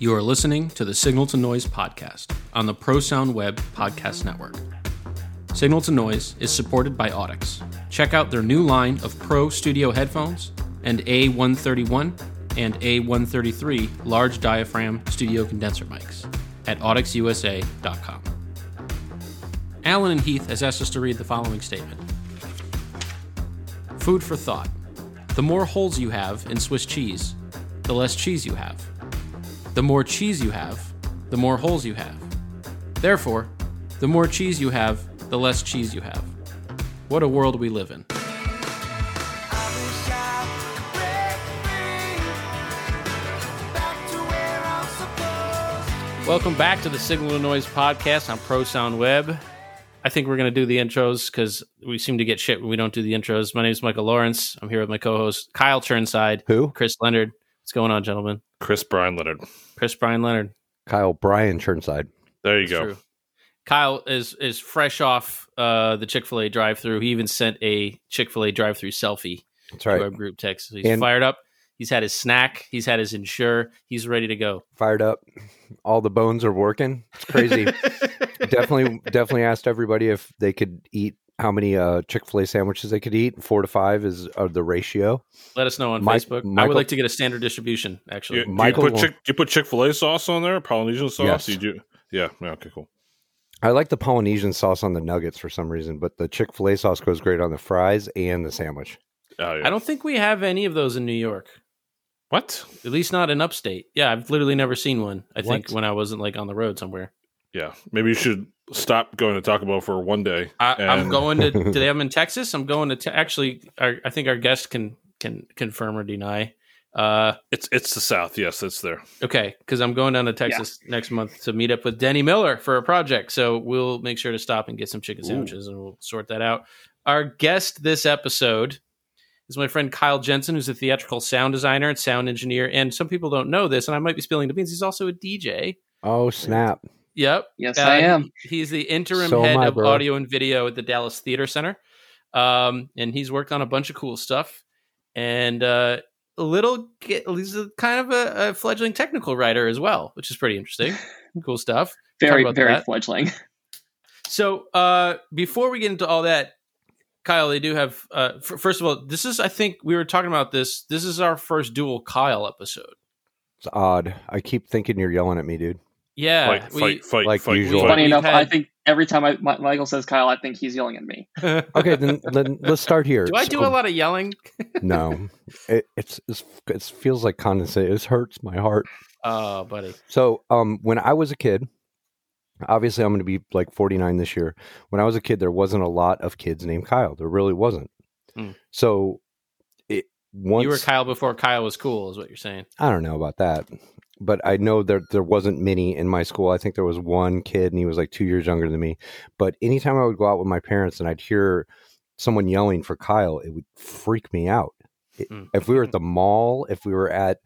You are listening to the Signal to Noise podcast on the Pro Sound Web Podcast Network. Signal to Noise is supported by Audix. Check out their new line of Pro Studio headphones and A131 and A133 large diaphragm studio condenser mics at audixusa.com. Allen and Heath has asked us to read the following statement Food for thought. The more holes you have in Swiss cheese, the less cheese you have. The more cheese you have, the more holes you have. Therefore, the more cheese you have, the less cheese you have. What a world we live in. Welcome back to the Signal to Noise podcast on Pro Sound Web. I think we're going to do the intros because we seem to get shit when we don't do the intros. My name is Michael Lawrence. I'm here with my co-host Kyle Chirnside, Who? Chris Leonard. What's going on, gentlemen? Chris Brian Leonard. Chris Brian Leonard. Kyle Brian Chirnside. There you That's go. true. Kyle is is fresh off uh, the Chick Fil A drive-through. He even sent a Chick Fil A drive-through selfie That's to our group text. So he's And- fired up. He's had his snack. He's had his Ensure. He's ready to go. Fired up. All the bones are working. It's crazy. definitely, definitely asked everybody if they could eat how many uh, Chick Fil A sandwiches they could eat. Four to five is uh, the ratio. Let us know on Mike- Facebook. I would like to get a standard distribution. Actually, You, do you put Chick, do you put Chick Fil A sauce on there? Polynesian sauce? Yes. You do? Yeah. yeah, Okay. Cool. I like the Polynesian sauce on the nuggets for some reason, but the Chick Fil A sauce goes great on the fries and the sandwich. Oh, yeah. I don't think we have any of those in New York. What? At least not in upstate. Yeah, I've literally never seen one. I think when I wasn't like on the road somewhere. Yeah. Maybe you should stop going to Taco Bell for one day. I, I'm And- going to. do they have them in Texas? I'm going to. Te- actually, our, I think our guest can can confirm or deny. Uh, It's it's the South. Yes, it's there. okay, because I'm going down to Texas next month to meet up with Denny Miller for a project. So we'll make sure to stop and get some chicken Ooh. sandwiches, and we'll sort that out. Our guest this episode is my friend Kyle Jensen, who's a theatrical sound designer and sound engineer. And some people don't know this, and I might be spilling the beans. He's also a DJ. Oh snap! Yep. Yes, Uh, I am. He's the interim So head of bro. audio and video at the Dallas Theater Center. Um, and he's worked on a bunch of cool stuff. And uh, a little, he's a, kind of a, a fledgling technical writer as well, which is pretty interesting. cool stuff. Very, very that. fledgling. So uh, before we get into all that, Kyle, they do have. Uh, f- first of all, this is. I think we were talking about this. This is our first dual Kyle episode. It's odd. I keep thinking you're yelling at me, dude. Yeah, fight, we, fight, fight, like fight, usual. Funny enough, had- I think every time I, Mi- Michael says Kyle, I think he's yelling at me. Okay, then, then let's start here. do I do So- a lot of yelling? No, it, it's, it's it feels like condensate. It hurts my heart. Oh, buddy. So, um, when I was a kid, obviously I'm going to be like 49 this year. When I was a kid, there wasn't a lot of kids named Kyle. There really wasn't. Hmm. So, it once you were Kyle before Kyle was cool, is what you're saying. I don't know about that, but I know that there wasn't many in my school. I think there was one kid, and he was like two years younger than me. But anytime I would go out with my parents and I'd hear someone yelling for Kyle, it would freak me out. It- Mm. If we were at the mall, if we were at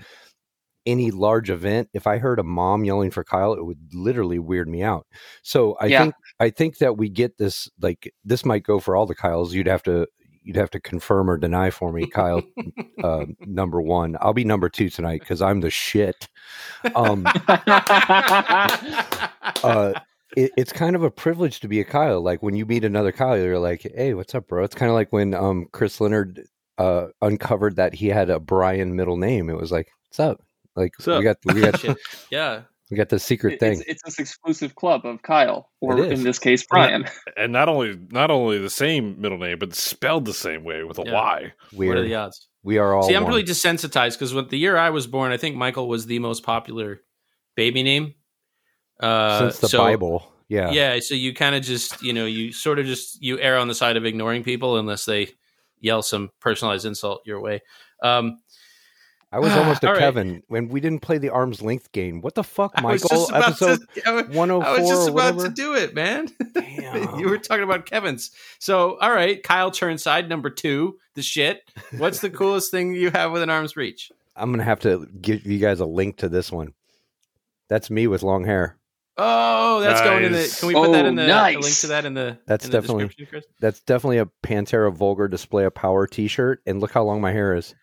any large event, if I heard a mom yelling for Kyle, it would literally weird me out. So I Yeah. think I think that we get this like this might go for all the Kyles. You'd have to you'd have to confirm or deny for me, Kyle. uh, number one, I'll be number two tonight because I'm the shit. Um, uh, it, it's kind of a privilege to be a Kyle. Like when you meet another Kyle, you're like, "Hey, what's up, bro?" It's kind of like when um Chris Leonard uh uncovered that he had a Brian middle name. It was like, "What's up?" Like What's up? we got we got Shit. Yeah. We got the secret It- thing. it's, it's this exclusive club of Kyle, or in this case, Brian. And not only not only the same middle name, but spelled the same way with a Yeah. Y. What are the odds? we are all See, I'm one. really desensitized because with the year I was born, I think Michael was the most popular baby name. Uh, since the so- Bible. Yeah. Yeah, so you kind of just, you know, you sort of just you err on the side of ignoring people unless they yell some personalized insult your way. Um, I was almost a All right. Kevin when we didn't play the arm's length game. What the fuck, I was Michael? just about Episode to, I was- 104 I was just about oh to do it, man. Damn. you were talking about Kevin's. So, all right, Kyle Chirnside, number two, the shit. What's the coolest thing you have with an arm's reach? I'm gonna have to give you guys a link to this one. That's me with long hair. Oh, that's going in the. Can we put that Oh, in the oh, nice. a link to that in the? That's in the definitely- description, Chris? That's definitely a Pantera Vulgar Display of Power T-shirt, and look how long my hair is.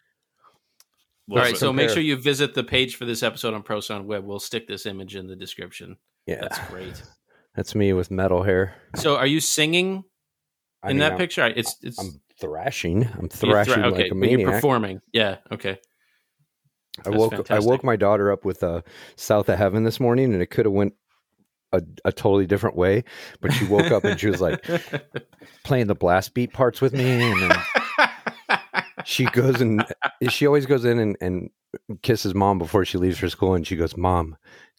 All right, Love so it. make sure you visit the page for this episode on Pro Sound Web. We'll stick this image in the description. Yeah, That's great. that's, me with metal hair. So, are you singing I in mean, that I'm, picture? I- It's it's I'm thrashing. I'm thrashing thra- okay, like a but you're maniac. performing. Yeah. Okay. I That's woke I woke my daughter up with uh, "South of Heaven" this morning, and it could have went a, a totally different way. But she woke up and she was like playing the blast beat parts with me, and then she goes and she always goes in and, and kisses mom before she leaves for school, and she goes, "Mom,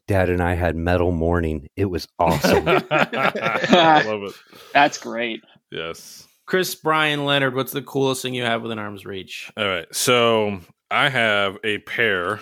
Dad and I had metal morning. It was awesome." I love it. That's great. Yes. Chris Brian Leonard, what's the coolest thing you have within arm's reach? All right. So I have a pair.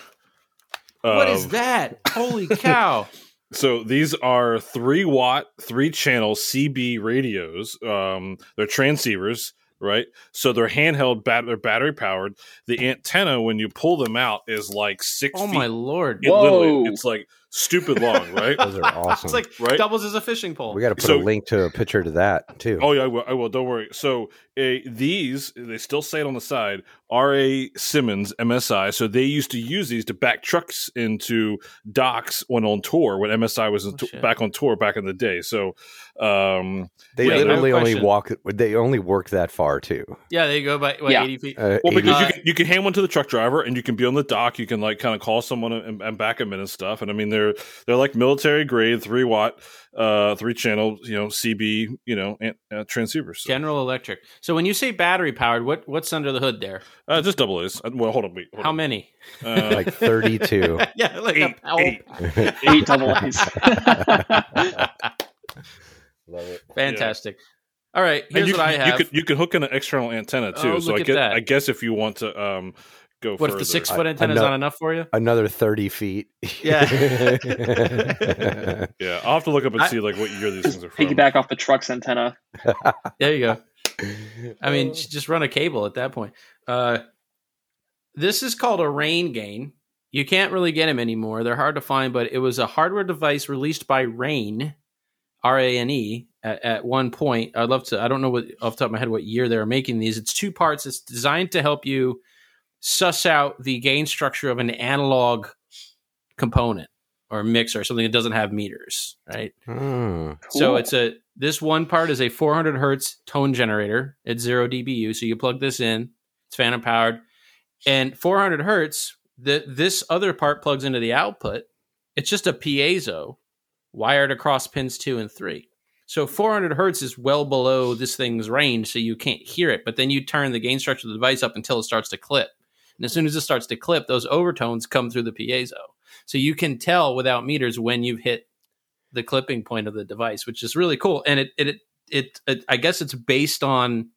what of- is that? Holy cow! So these are three watt, three channel CB radios. Um, they're transceivers, right? So they're handheld, bat- they're battery powered. The antenna, when you pull them out, is like six Oh feet. my lord! It Whoa. it's like stupid long, right? Those are awesome. It's like Right? doubles as a fishing pole. we got to put So- a link to a picture to that too. Oh yeah, I will. I will. Don't worry. So uh, these, they still say it on the side. R.A. Simmons, MSI. So they used to use these to back trucks into docks when on tour. When MSI was Oh, t- back on tour back in the day. So um, they yeah, literally only walk. They only work that far too. yeah, they go by what Yeah. eighty feet. Uh, Well, because 80 you can you can hand one to the truck driver, and you can be on the dock. You can like kind of call someone and, and back them in and stuff. And I mean, they're they're like military grade, three watt, uh, three channel, you know, CB, you know, and, uh, transceivers. So, General Electric. So when you say battery powered, what what's under the hood there? uh, just double A's. Uh, Well, hold on, wait. hold How on. many? Uh, like 32. yeah, like eight, a, oh, eight. Eight double A's. Love it. fantastic. All right, here's you, what I have. You could you can hook in an external antenna too. Oh, so I at guess that. I guess if you want to um go what further. if the six foot antenna is not enough for you? Another 30 feet. Yeah. Yeah, I'll have to look up and I- see like what year these things are from. piggyback off the truck's antenna. There you go. I mean, just run a cable at that point. Uh, this is called a rain gain. You can't really get them anymore. They're hard to find, but it was a hardware device released by Rane, R A N E, at, at one point. I'd love to. I don't know what off the top of my head what year they were making these. It's two parts. It's designed to help you suss out the gain structure of an analog component or mixer, or something that doesn't have meters, right? Hmm. So it's a this one part is a 400 hertz tone generator at zero dBu. So you plug this in, it's phantom powered, and 400 hertz. The this other part plugs into the output. It's just a piezo wired across pins two and three. So 400 hertz is well below this thing's range, so you can't hear it. But then you turn the gain structure of the device up until it starts to clip, and as soon as it starts to clip, those overtones come through the piezo. So you can tell without meters when you've hit the clipping point of the device, which is really cool. And it it it, it I guess it's based on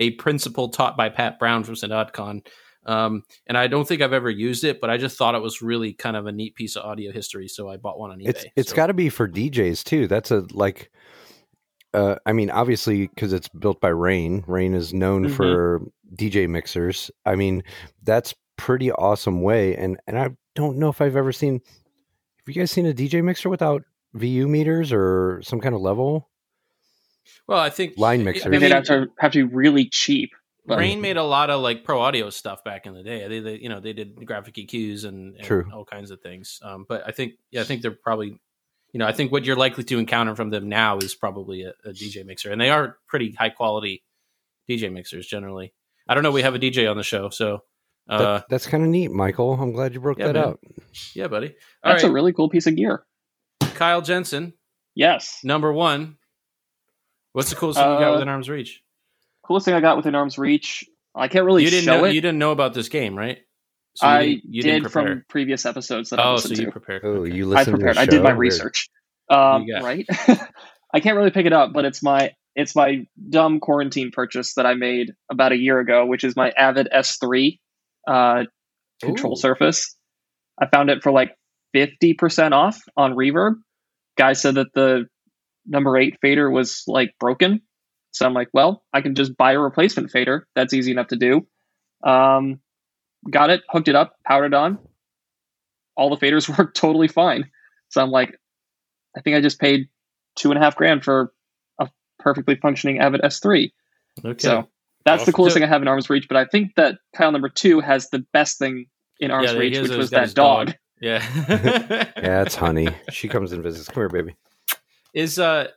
a principle taught by Pat Brown from SynAudCon. Um, and I don't think I've ever used it, but I just thought it was really kind of a neat piece of audio history, so I bought one on eBay. It's it's So- got to be for DJs too. That's a like uh I mean obviously cuz it's built by Rane. Rane is known Mhm. for DJ mixers. I mean, that's pretty awesome way and and I don't know if I've ever seen Have you guys seen a DJ mixer without VU meters or some kind of level? well, I think Line I mixers. I mean, mean, they'd have to have to be really cheap. But Rane made a lot of like pro audio stuff back in the day. They, they you know, they did graphic EQs and, and True. all kinds of things. Um, but I think, yeah, I think they're probably, you know, I think what you're likely to encounter from them now is probably a, a DJ mixer, and they are pretty high quality DJ mixers generally. I don't know. We have a DJ on the show, so uh, That, that's kind of neat, Michael. I'm glad you broke Yeah, that man. out. yeah, buddy. All that's right, a really cool piece of gear. Kyle Jensen, Yes. number one. What's the coolest thing you got Uh, within arm's reach? Coolest thing I got within arm's reach. I can't really You didn't show know. it. You didn't know about this game, right? So I didn't- you didn't did prepare. from previous episodes that I Oh, so listened you to. prepared. Oh, Okay. you I listened prepared. to the I did my show? research. Um, right. I can't really pick it up, but it's my it's my dumb quarantine purchase that I made about a year ago, which is my Avid S3 uh, control Ooh. surface. I found it for like fifty percent off on Reverb. Guy said that the number eight fader was like broken, so I'm like, well, I can just buy a replacement fader. That's easy enough to do. Um, got it, hooked it up, powered it on. All the faders work totally fine. So I'm like, I think I just paid two and a half grand for a perfectly functioning Avid S3. Okay. So that's the coolest So- thing I have in arm's reach. But I think that Kyle number two has the best thing in Arm's Yeah, Reach, is- which was that dog. dog. Yeah. Yeah, it's honey. She comes and visits. Come here, baby. Is uh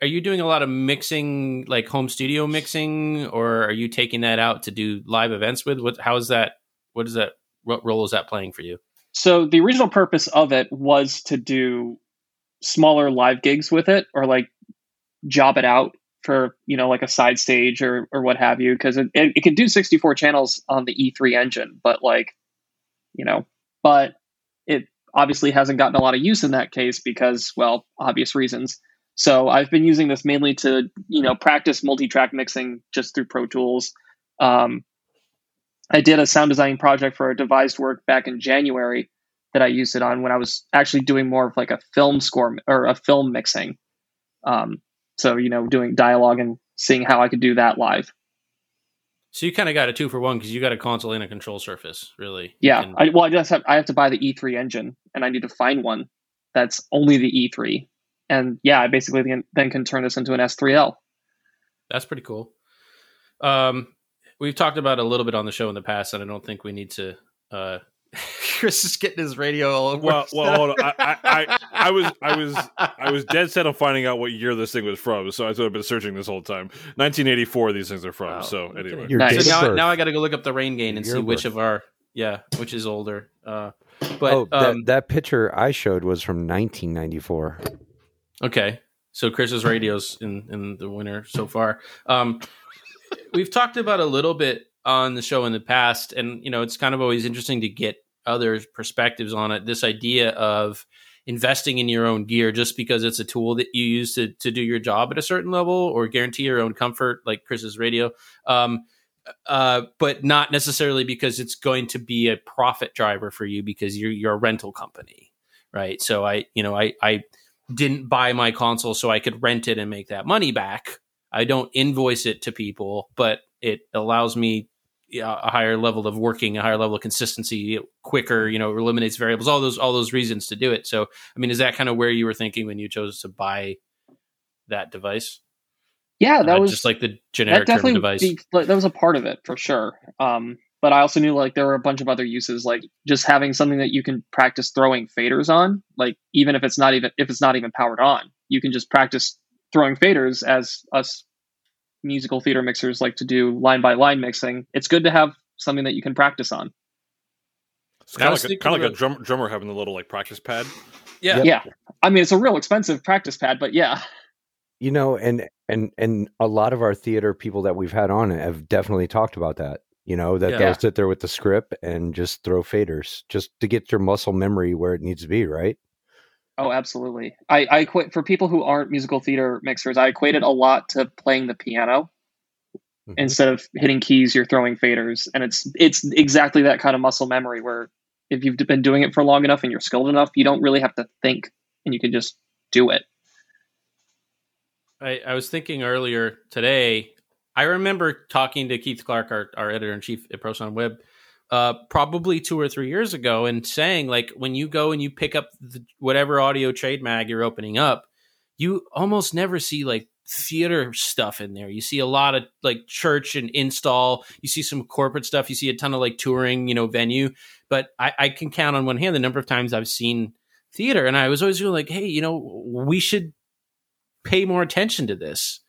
are you doing a lot of mixing like home studio mixing or are you taking that out to do live events with what how is that what is that what role is that playing for you? So the original purpose of it was to do smaller live gigs with it, or like job it out for you know like a side stage or or what have you, because it, it, it could do 64 channels on the E3 engine, but like you know, but it obviously hasn't gotten a lot of use in that case because well, obvious reasons. So I've been using this mainly to you know practice multi-track mixing just through Pro Tools. Um, I did a sound design project for a devised work back in January that I used it on when I was actually doing more of like a film score or a film mixing. Um, so you know, doing dialogue and seeing how I could do that live. So you kind of got a two for one because you got a console and a control surface, really. Yeah, can- I, well, I just have I have to buy the E3 engine, and I need to find one that's only the E3. And yeah, I basically then, then can turn this into an S3L. that's pretty cool. Um, we've talked about a little bit on the show in the past, and I don't think we need to. Uh, Chris is getting his radio all Well, well, hold on. I, I, I, I was, I was, I was dead set on finding out what year this thing was from. So I've been searching this whole time. 1984. These things are from. Wow. So anyway, Nice. So now, now I got to go look up the rain gain and Your see which of our yeah which is older. Uh, but oh, that, um, that picture I showed was from 1994. okay, so Chris's radios in in the winter so far. Um, we've talked about a little bit on the show in the past, and you know it's kind of always interesting to get other perspectives on it. This idea of investing in your own gear just because it's a tool that you use to to do your job at a certain level or guarantee your own comfort, like Chris's radio. Um, uh, but not necessarily because it's going to be a profit driver for you because you're you're a rental company, right? So I, you know, I I didn't buy my console so I could rent it and make that money back. I don't invoice it to people, but it allows me a higher level of working, a higher level of consistency, quicker. You know, eliminates variables, all those all those reasons to do it. So, I mean, is that kind of where you were thinking when you chose to buy that device? Yeah, that Uh, was just like the that generic term definitely device. be, that was a part of it for sure. Um, but I also knew like there were a bunch of other uses, like just having something that you can practice throwing faders on. Like even if it's not even if it's not even powered on, you can just practice throwing faders as us musical theater mixers like to do line by line mixing. It's good to have something that you can practice on. it's kind of like, a, kind of like a drum, drummer having the little like practice pad. yeah, Yep. Yeah, I mean it's a real expensive practice pad, but yeah, You know, and and and a lot of our theater people that we've had on have definitely talked about that. You know, that Yeah. they'll sit there with the script and just throw faders just to get your muscle memory where it needs to be, right? Oh, absolutely. I, I equate for people who aren't musical theater mixers. I equate it a lot to playing the piano. Mhm. Instead of hitting keys, you're throwing faders, and it's it's exactly that kind of muscle memory where if you've been doing it for long enough and you're skilled enough, you don't really have to think, and you can just do it. I, I was thinking earlier today. I remember talking to Keith Clark, our, our editor in chief at ProSound Web, uh, probably two or three years ago, and saying like when you go and you pick up the, whatever audio trade mag you're opening up, you almost never see like theater stuff in there. You see a lot of like church and install. You see some corporate stuff. You see a ton of like touring, you know, venue. But I, I can count on one hand the number of times I've seen theater, and I was always feeling like, hey, you know, we should pay more attention to this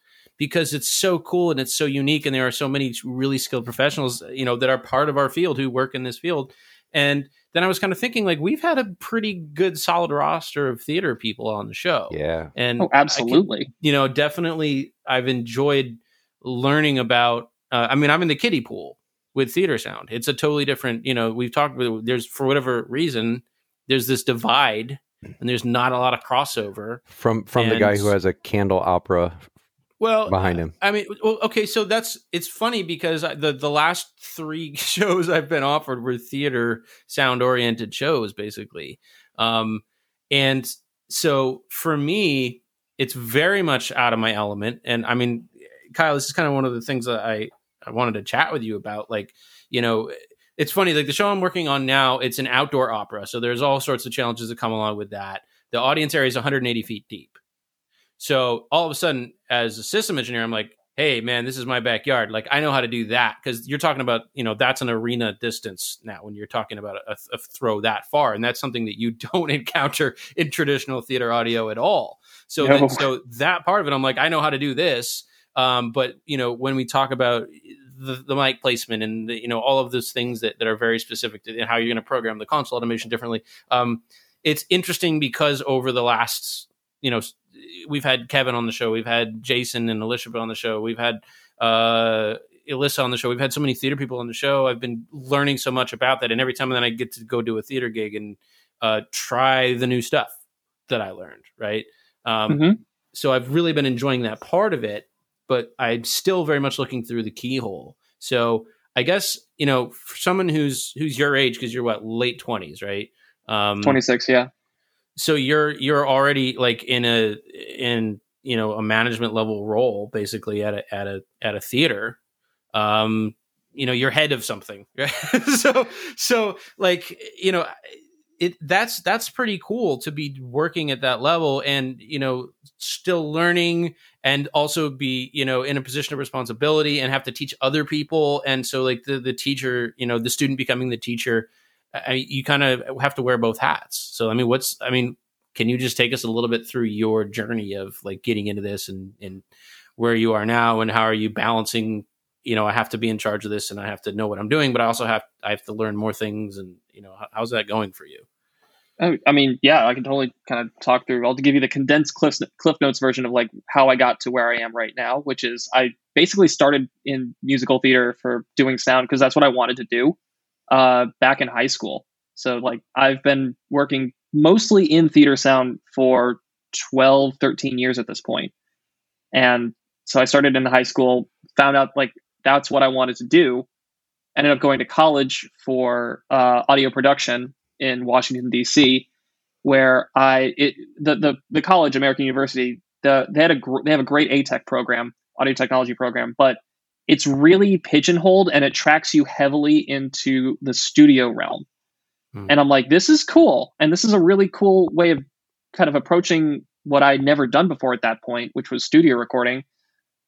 because it's so cool and it's so unique and there are so many really skilled professionals you know that are part of our field who work in this field and then i was kind of thinking like we've had a pretty good solid roster of theater people on the show Yeah. and Oh, I can- absolutely. you know definitely i've enjoyed learning about uh, i mean i'm in the kiddie pool with theater sound it's a totally different you know we've talked about there's for whatever reason there's this divide and there's not a lot of crossover From from the guy who has a candle opera well behind him. I mean, well, okay, so that's it's funny because I- the the last three shows I've been offered were theater sound oriented shows, basically, um, and so for me, it's very much out of my element. And I mean, Kyle, this is kind of one of the things that I I wanted to chat with you about. Like, you know, it's funny. Like the show I'm working on now, it's an outdoor opera, so there's all sorts of challenges that come along with that. The audience area is 180 feet deep. So all of a sudden, as a system engineer, I'm like, hey man this is my backyard. Like i know how to do that. Because you're talking about you know that's an arena distance now when you're talking about a, a, throw that far and that's something that you don't encounter in traditional theater audio at all. So no. so that part of it i'm like i know how to do this. Um, but you know when we talk about the, the mic placement and the, you know all of those things that, that are very specific to how you're going to program the console automation differently um, it's interesting because over the last you know we've had Kevin on the show, we've had Jason and Alicia on the show, we've had uh, Alyssa on the show. We've had so many theater people on the show. I've been learning so much about that, and every time then I get to go do a theater gig and uh, try the new stuff that I learned. Right. Um, mm-hmm. So I've really been enjoying that part of it, but I'm still very much looking through the keyhole. So I guess you know, for someone who's who's your age, because you're what late twenties, right? Um, Twenty six, yeah so you're you're already like in a in you know a management level role basically at a at a at a theater. Um you know you're head of something. So so like you know it that's that's pretty cool to be working at that level and you know still learning and also be you know in a position of responsibility and have to teach other people. And so like the the teacher you know the student becoming the teacher I, you kind of have to wear both hats. So, I mean, what's, I mean, can you just take us a little bit through your journey of like getting into this and, and where you are now and how are you balancing, you know, I have to be in charge of this and I have to know what I'm doing, but I also have, I have to learn more things. And, you know, how's that going for you? I mean, yeah, I can totally kind of talk through. I'll give you the condensed Cliff, Cliff Notes version of like how I got to where I am right now, which is I basically started in musical theater for doing sound because that's what I wanted to do uh, back in high school. So like I've been working mostly in theater sound for 12, 13 years at this point. And so I started in high school, found out like that's what I wanted to do. Ended up going to college for uh, audio production in Washington D.C., where I it the the, the college American University the they had a gr- they have a great ATech program, audio technology program, but it's really pigeonholed and it tracks you heavily into the studio realm. Hmm. And I'm like, this is cool. And this is a really cool way of kind of approaching what I'd never done before at that point, which was studio recording.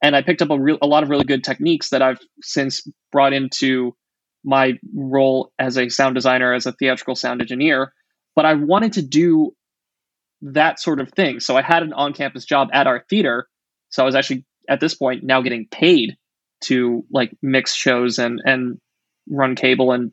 And I picked up a, real, a lot of really good techniques that I've since brought into my role as a sound designer, as a theatrical sound engineer. But I wanted to do that sort of thing. So I had an on campus job at our theater. So I was actually at this point now getting paid to like mix shows and and run cable and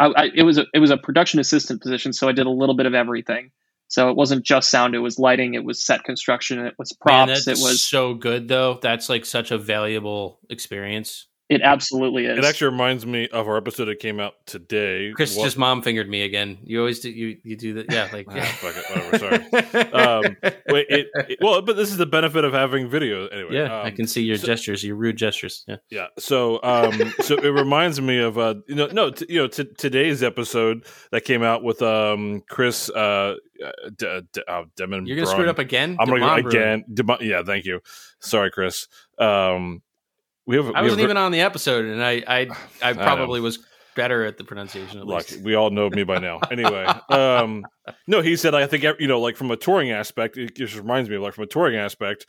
I, I, it was a it was a production assistant position so I did a little bit of everything. So it wasn't just sound it was lighting it was set construction it was props Man, it was so good though. That's like such a valuable experience it absolutely is. It actually reminds me of our episode that came out today. Chris what? just mom fingered me again. You always do. You you do that. Yeah, like ah, fuck it, whatever. Sorry. um, wait, it, it, well, but this is the benefit of having video anyway. Yeah, um, I can see your so, gestures, your rude gestures. Yeah. Yeah. So, um, so it reminds me of uh, you know, no, t- you know, t- today's episode that came out with um Chris uh, D- D- oh, Demon. You're gonna screw it up again. I'm gonna go again. yeah, thank you. Sorry, Chris. Um, we have. I wasn't even on the episode, and I I, I probably I was better at the pronunciation. At Lucky. least we all know me by now. Anyway, um, no, he said I think you know, like from a touring aspect, it just reminds me of like from a touring aspect,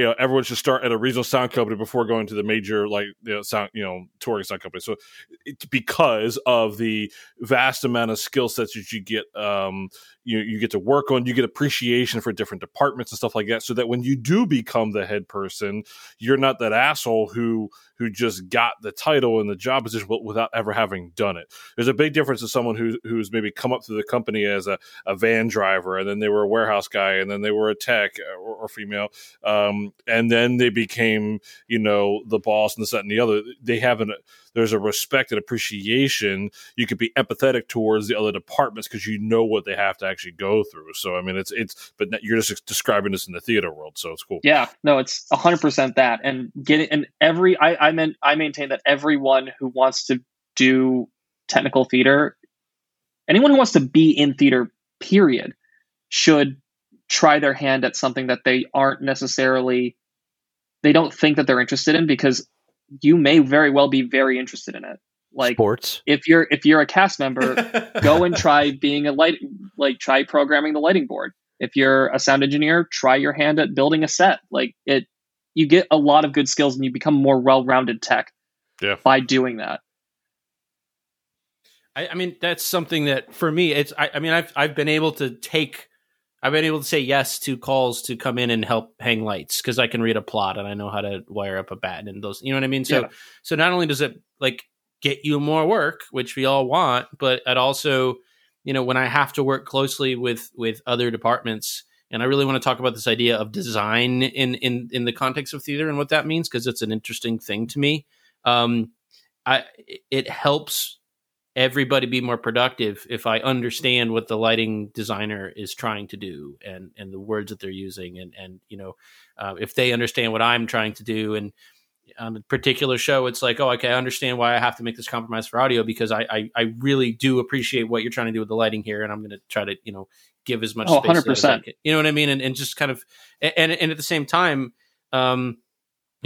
know, everyone should start at a regional sound company before going to the major like you know sound you know touring sound company. So because of the vast amount of skill sets that you get, um, you you get to work on, you get appreciation for different departments and stuff like that. So that when you do become the head person, you're not that asshole who who just got the title and the job position without ever having done it. There's a big difference to someone who who's maybe come up through the company as a, a van driver and then they were a warehouse guy and then they were a tech or, or female. Um, um, and then they became, you know, the boss and this, that, and the other. They have an there's a respect and appreciation. You could be empathetic towards the other departments because you know what they have to actually go through. So I mean, it's it's, but you're just describing this in the theater world, so it's cool. Yeah, no, it's hundred percent that, and getting and every I I meant I maintain that everyone who wants to do technical theater, anyone who wants to be in theater, period, should try their hand at something that they aren't necessarily they don't think that they're interested in because you may very well be very interested in it like sports if you're if you're a cast member go and try being a light like try programming the lighting board if you're a sound engineer try your hand at building a set like it you get a lot of good skills and you become more well-rounded tech Yeah. by doing that. I, I mean, that's something that for me, it's. I, I mean, I've I've been able to take. I've been able to say yes to calls to come in and help hang lights because I can read a plot and I know how to wire up a bat and those. You know what I mean? So Yeah. so not only does it like get you more work, which we all want, but it also, you know, when I have to work closely with with other departments, and I really want to talk about this idea of design in in in the context of theater and what that means because it's an interesting thing to me. Um, I it helps everybody be more productive if I understand what the lighting designer is trying to do and and the words that they're using and and you know uh, if they understand what I'm trying to do and on a particular show it's like oh okay I understand why I have to make this compromise for audio because I I, I really do appreciate what you're trying to do with the lighting here and I'm going to try to you know give as much Oh, space to it as I 100%. can. you know what I mean and and just kind of and and at the same time um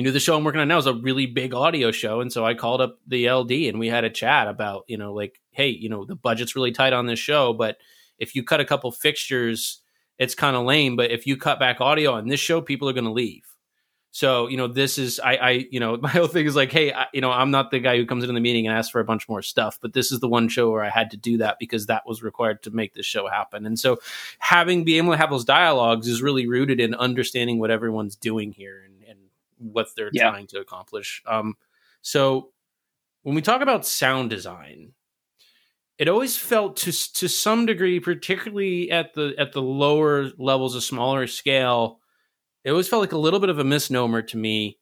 you know the show i'm working on now is a really big audio show and so i called up the ld and we had a chat about you know like hey you know the budget's really tight on this show but if you cut a couple fixtures it's kind of lame but if you cut back audio on this show people are going to leave. So you know this is i i you know my whole thing is like hey I, you know i'm not the guy who comes into the meeting and asks for a bunch more stuff but this is the one show where i had to do that because that was required to make this show happen. And so having being able to have those dialogues is really rooted in understanding what everyone's doing here and, what they're Yeah. trying to accomplish. Um, so when we talk about sound design, it always felt to to some degree, particularly at the at the lower levels, a smaller scale, it always felt like a little bit of a misnomer to me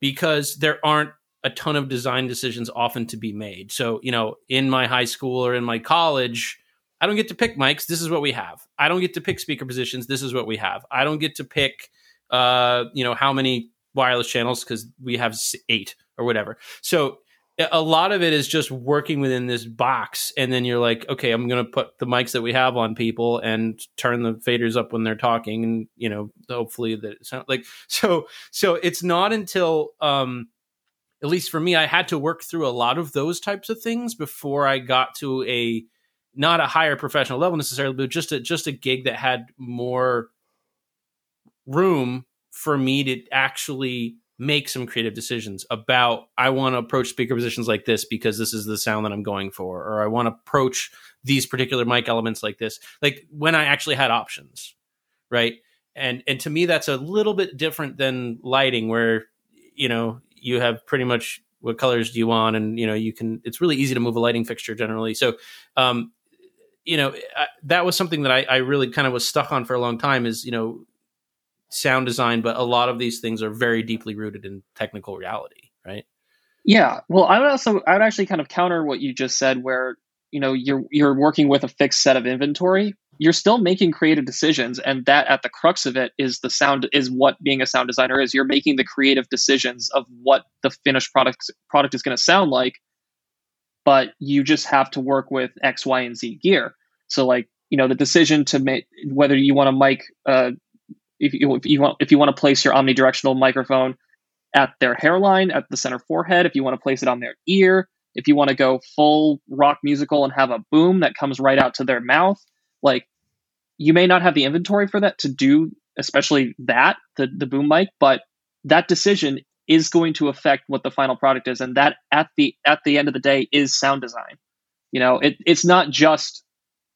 because there aren't a ton of design decisions often to be made. So you know, in my high school or in my college. I don't get to pick mics. This is what we have. I don't get to pick speaker positions. This is what we have. I don't get to pick, uh, you know, how many wireless channels because we have eight or whatever. So a- lot of it is just working within this box, and then you're like, okay, I'm going to put the mics that we have on people and turn the faders up when they're talking, and you know, hopefully that it sound like so. So it's not until um, at least for me, I had to work through a lot of those types of things before I got to a not a higher professional level necessarily, but just a just a gig that had more room for me to actually make some creative decisions about I want to approach speaker positions like this because this is the sound that I'm going for, or I want to approach these particular mic elements like this. Like when I actually had options, right? And and to me that's a little bit different than lighting where you know you have pretty much what colors do you want and you know you can it's really easy to move a lighting fixture generally. So um you know I, that was something that I, I really kind of was stuck on for a long time is you know sound design but a lot of these things are very deeply rooted in technical reality right Yeah. Well, I would also I would actually kind of counter what you just said where, you know, you're you're working with a fixed set of inventory. You're still making creative decisions and that at the crux of it is the sound is what being a sound designer is. You're making the creative decisions of what the finished product product is going to sound like, but you just have to work with X, Y, and Z gear. So like, you know, the decision to make whether you want to mic uh if you, if you want if you want to place your omnidirectional microphone at their hairline, at the center forehead, if you want to place it on their ear, if you want to go full rock musical and have a boom that comes right out to their mouth, like you may not have the inventory for that to do, especially that, the, the boom mic, but that decision is going to affect what the final product is. And that at the at the end of the day is sound design. You know, it, it's not just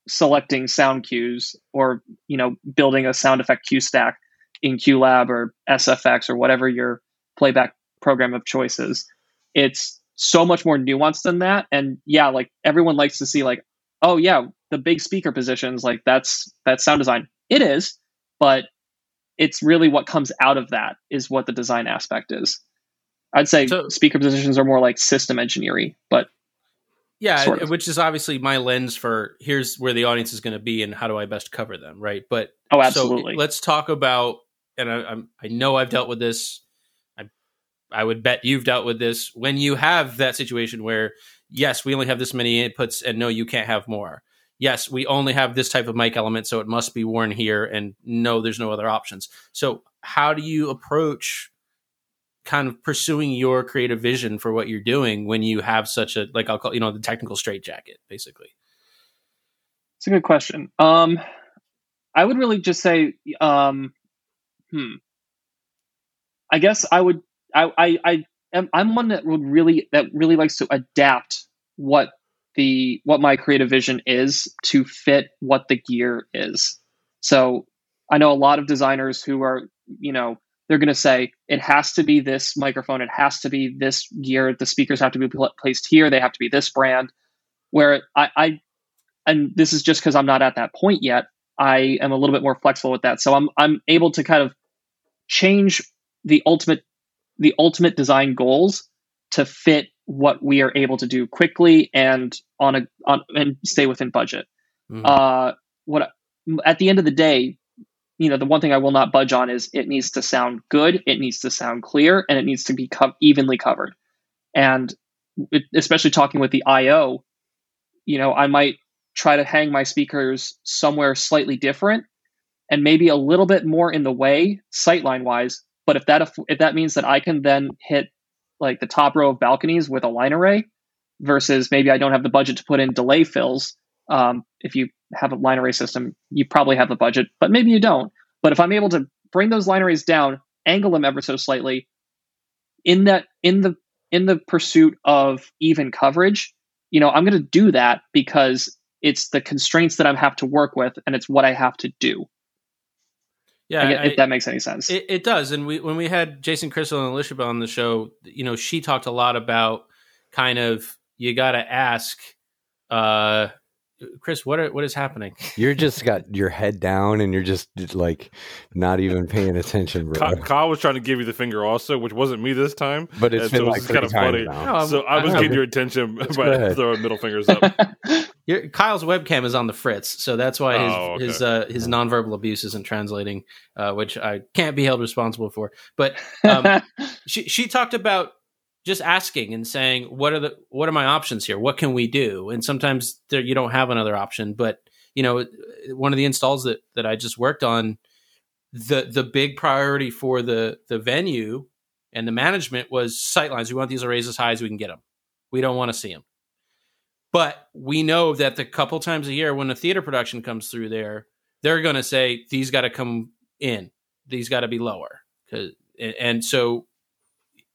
selecting sound cues or, you know, building a sound effect cue stack in QLab or SFX or whatever your playback program of choice is. It's so much more nuanced than that. And yeah, like everyone likes to see like, oh yeah, the big speaker positions, like that's that's sound design. It is, but it's really what comes out of that is what the design aspect is. I'd say So- speaker positions are more like system engineering, but yeah which is obviously my lens for here's where the audience is going to be and how do i best cover them right? But oh, so absolutely. let's talk about and I, I'm, I know i've dealt with this. I, I would bet you've dealt with this. When you have that situation where yes we only have this many inputs and no you can't have more. Yes we only have this type of mic element so it must be worn here and no there's no other options. So how do you approach kind of pursuing your creative vision for what you're doing when you have such a like I'll call you know the technical straitjacket basically. It's a good question. Um, I would really just say, um, hmm. I guess I would. I I, I am, I'm one that would really that really likes to adapt what the what my creative vision is to fit what the gear is. So I know a lot of designers who are, you know, they're going to say it has to be this microphone, it has to be this gear, the speakers have to be placed here, they have to be this brand. Where I, I and this is just because I'm not at that point yet. I am a little bit more flexible with that, so I'm I'm able to kind of change the ultimate the ultimate design goals to fit what we are able to do quickly and on a on and stay within budget. Mm-hmm. Uh, what at the end of the day, you know, the one thing I will not budge on is it needs to sound good, it needs to sound clear, and it needs to be co- evenly covered. And it, especially talking with the I/O, you know, I might try to hang my speakers somewhere slightly different and maybe a little bit more in the way sightline wise. But if that if that means that I can then hit like the top row of balconies with a line array versus maybe I don't have the budget to put in delay fills. Um, if you have a line array system, you probably have the budget, but maybe you don't. But if I'm able to bring those line arrays down, angle them ever so slightly, in that in the in the pursuit of even coverage, you know, I'm going to do that because it's the constraints that I have to work with, and it's what I have to do. Yeah, I, if that makes any sense. It, it, does. And we when we had Jason Crystal and Alicia on the show, you know, she talked a lot about kind of you got to ask uh Chris, what are, what is happening? You're just got your head down and you're just like not even paying attention, bro. Kyle, Kyle was trying to give you the finger also, which wasn't me this time. But it's been so like kind of funny. No, so I was getting your attention by throwing middle fingers up. Your, Kyle's webcam is on the fritz, so that's why his oh, okay. his uh, his nonverbal abuse isn't translating, uh, which I can't be held responsible for. But um, she she talked about just asking and saying what are the what are my options here? What can we do? And sometimes there, you don't have another option but you know one of the installs that that i just worked on the the big priority for the the venue and the management was sightlines we want these arrays as high as we can get them we don't want to see them but we know that the couple times a year when a theater production comes through there they're going to say these got to come in. These got to be lower. And so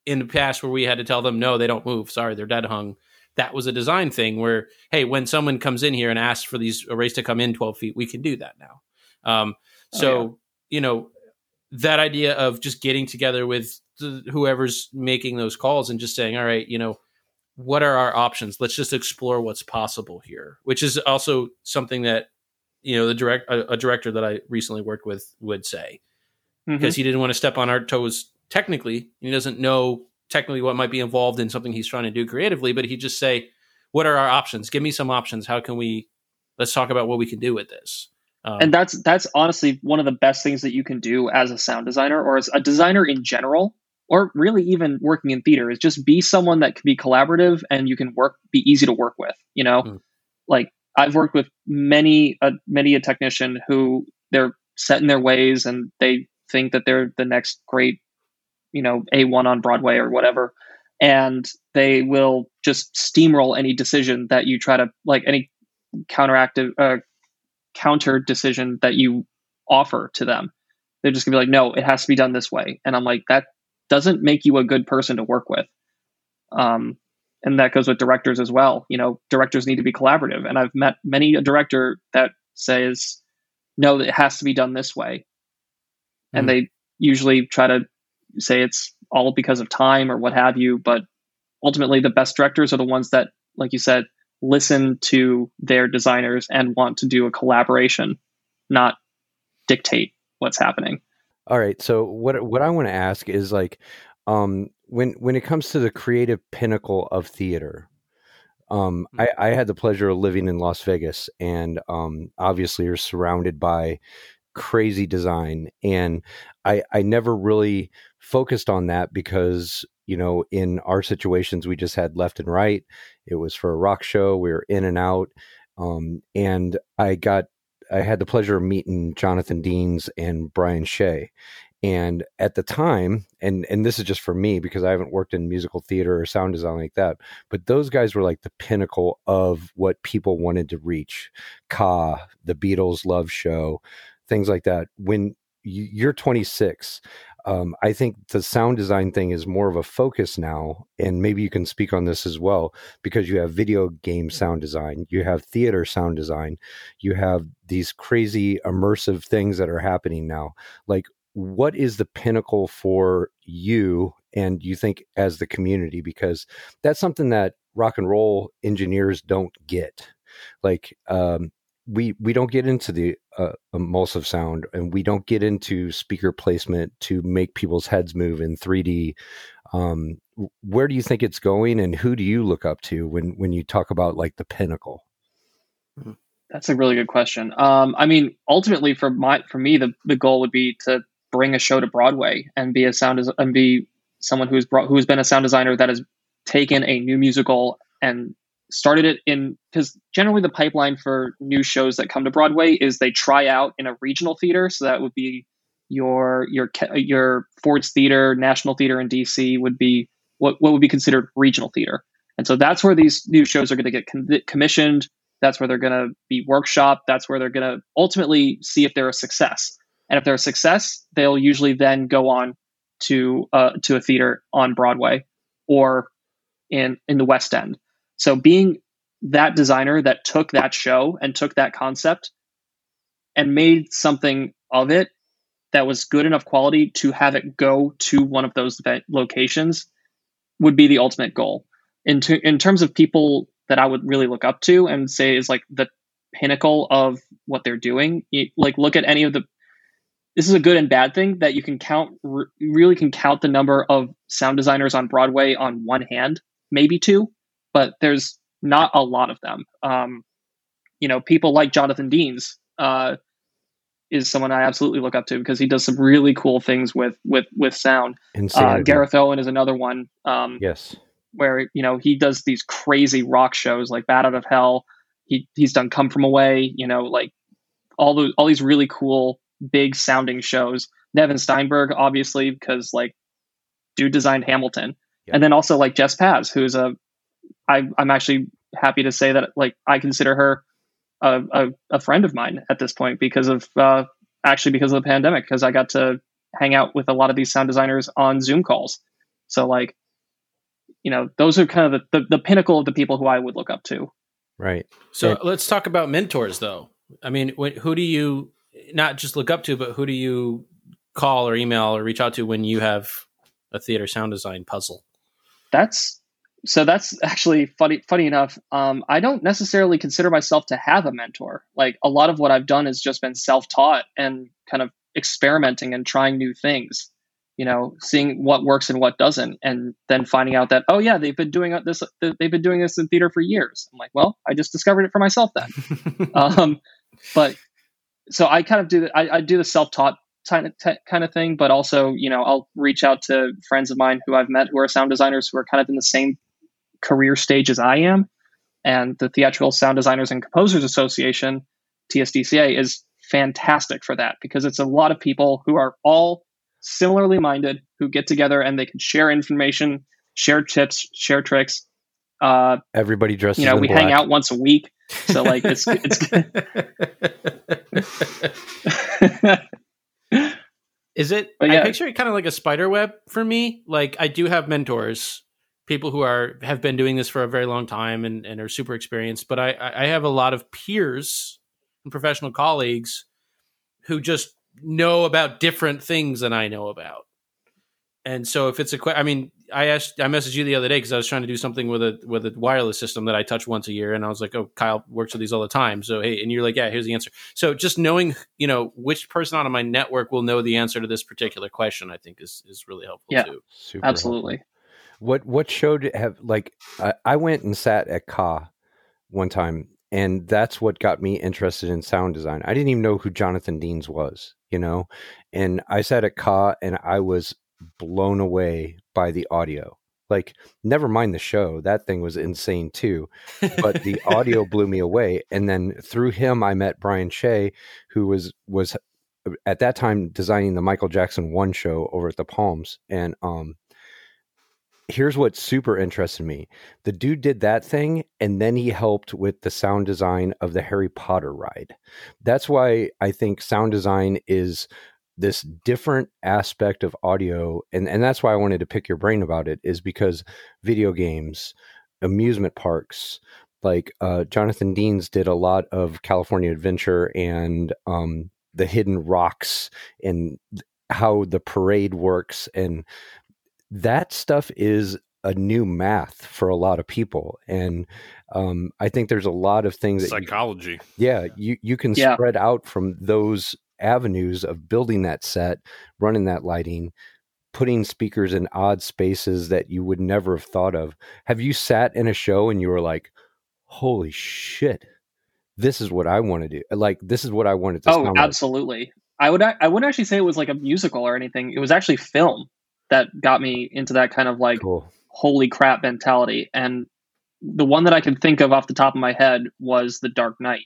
in the past where we had to tell them no they don't move sorry they're dead hung that was a design thing where hey when someone comes in here and asks for these arrays to come in 12 feet we can do that now um, so oh, yeah. you know that idea of just getting together with the, whoever's making those calls and just saying all right you know what are our options let's just explore what's possible here which is also something that you know the direct a, a director that i recently worked with would say mm-hmm. because he didn't want to step on our toes technically. He doesn't know technically what might be involved in something he's trying to do creatively, but he'd just say, "What are our options? Give me some options. How can we? Let's talk about what we can do with this." Um, and that's that's honestly one of the best things that you can do as a sound designer or as a designer in general, or really even working in theater is just be someone that can be collaborative and you can work be easy to work with. You know, mm. like I've worked with many uh, many a technician who they're set in their ways and they think that they're the next great you know A1 on Broadway or whatever, and they will just steamroll any decision that you try to like any counteractive uh, counter decision that you offer to them. They're just gonna be like, no, it has to be done this way, and I'm like, that doesn't make you a good person to work with. Um, and that goes with directors as well. You know, directors need to be collaborative, and I've met many a director that says, no, it has to be done this way, mm. and they usually try to say it's all because of time or what have you, but ultimately the best directors are the ones that, like you said, listen to their designers and want to do a collaboration, not dictate what's happening. All right. So what what I want to ask is like um when when it comes to the creative pinnacle of theater, um, I, I, had the pleasure of living in Las Vegas, and um, obviously, you're surrounded by crazy design, and I I never really focused on that because you know in our situations we just had left and right. It was for a rock show. We were in and out. Um, and i got i had the pleasure of meeting jonathan deans and brian shea. And at the time and and this is just for me because i haven't worked in musical theater or sound design like that but those guys were like the pinnacle of what people wanted to reach. Ka the beatles love show things like that. When you're 26 Um, I think the sound design thing is more of a focus now, and maybe you can speak on this as well because you have video game sound design, you have theater sound design, you have these crazy immersive things that are happening now. Like, what is the pinnacle for you and you think as the community? Because that's something that rock and roll engineers don't get. Like, um, we we don't get into the uh, immersive sound and we don't get into speaker placement to make people's heads move in 3D. Um, where do you think it's going, and who do you look up to when when you talk about like the pinnacle? Hmm. That's a really good question. Um, I mean, ultimately, for my for me, the the goal would be to bring a show to Broadway and be a sound and be someone who's brought who's been a sound designer that has taken a new musical and started it in because generally the pipeline for new shows that come to Broadway is they try out in a regional theater. So that would be your your your Ford's Theater, National Theater in DC would be what what would be considered regional theater. And so that's where these new shows are going to get com- commissioned. That's where they're going to be workshop. That's where they're going to ultimately see if they're a success. And if they're a success, they'll usually then go on to uh, to a theater on Broadway or in in the West End. So being that designer that took that show and took that concept and made something of it that was good enough quality to have it go to one of those locations would be the ultimate goal. In, in terms of people that I would really look up to and say is like the pinnacle of what they're doing, like look at any of the this is a good and bad thing that you can count really can count the number of sound designers on Broadway on one hand, maybe two but there's not a lot of them. Um, you know, people like Jonathan Deans uh, is someone I absolutely look up to because he does some really cool things with with with sound. Uh, Gareth Owen is another one. Um, yes, where you know he does these crazy rock shows like Bat Out of Hell. He he's done Come From Away. You know, like all the all these really cool big sounding shows. Nevin Steinberg, obviously, because like dude designed Hamilton. Yep. And then also like Jess Paz, who's a I, I'm actually happy to say that like I consider her a, a, a friend of mine at this point because of uh, actually because of the pandemic because I got to hang out with a lot of these sound designers on Zoom calls. So like, you know, those are kind of the, the, the pinnacle of the people who I would look up to. Right. So let's talk about mentors though. I mean, who do you not just look up to, but who do you call or email or reach out to when you have a theater sound design puzzle? That's so that's actually funny funny enough. Um, i don't necessarily consider myself to have a mentor. Like a lot of what i've done has just been self-taught and kind of experimenting and trying new things you know seeing what works and what doesn't and then finding out that oh yeah they've been doing this they've been doing this in theater for years. I'm like well i just discovered it for myself then. Um, but so i kind of do the, I, I do the self-taught kind of, kind of thing but also you know i'll reach out to friends of mine who i've met who are sound designers who are kind of in the same career stage as I am. And the Theatrical Sound Designers and Composers Association, TSDCA, is fantastic for that because it's a lot of people who are all similarly minded who get together and they can share information, share tips, share tricks. Uh, Everybody dresses. You know, we black. hang out once a week, so like it's it's. Is it? Yeah. I picture it kind of like a spider web for me. Like I do have mentors people who are have been doing this for a very long time and, and are super experienced. But I, I have a lot of peers and professional colleagues who just know about different things than I know about. And so if it's a question, I mean, I asked, I messaged you the other day because I was trying to do something with a with a wireless system that I touch once a year, and I was like, "Oh, Kyle works with these all the time." So hey, and you're like, "Yeah, here's the answer." So just knowing, you know, which person on my network will know the answer to this particular question, I think is is really helpful yeah, too. Super absolutely. Helpful. What what show did have like I, I went and sat at Ka one time and that's what got me interested in sound design. I didn't even know who Jonathan Deans was, you know, and I sat at Ka and I was blown away by the audio. Like, never mind the show; that thing was insane too. But the audio blew me away. And then through him, I met Brian Hsieh, who was was at that time designing the Michael Jackson One show over at the Palms, and um, here's what super interested me. The dude did that thing and then he helped with the sound design of the Harry Potter ride. That's why I think sound design is this different aspect of audio and and that's why I wanted to pick your brain about it is because video games amusement parks like uh, Jonathan Deans did a lot of California Adventure and um, the hidden rocks and how the parade works and that stuff is a new math for a lot of people and um, i think there's a lot of things that psychology you, yeah you, you can Yeah. spread out from those avenues of building that set running that lighting putting speakers in odd spaces that you would never have thought of have you sat in a show and you were like holy shit this is what i want to do like this is what i wanted to Oh, sound like. absolutely. I would I wouldn't actually say it was like a musical or anything. It was actually film that got me into that kind of like cool holy crap mentality. And the one that I can think of off the top of my head was The Dark Knight.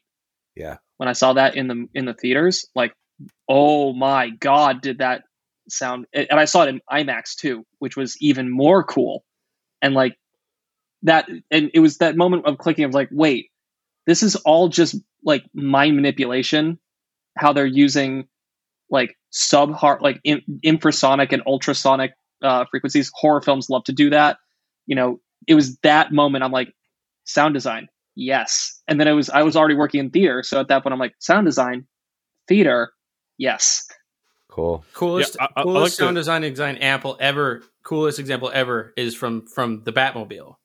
Yeah. When I saw that in the in the theaters, like, oh my god, did that sound? And I saw it in IMAX too, which was even more cool. And like that, and it was that moment of clicking of like, wait, this is all just like mind manipulation. How they're using like sub heart like in, infrasonic and ultrasonic uh, frequencies. Horror films love to do that. You know, it was that moment. I'm like, sound design, yes. And then I was I was already working in theater, so at that point I'm like, sound design, theater, yes. cool Coolest, Yeah, I- I- I coolest like sound the- design example ever. Coolest example ever is from from the Batmobile.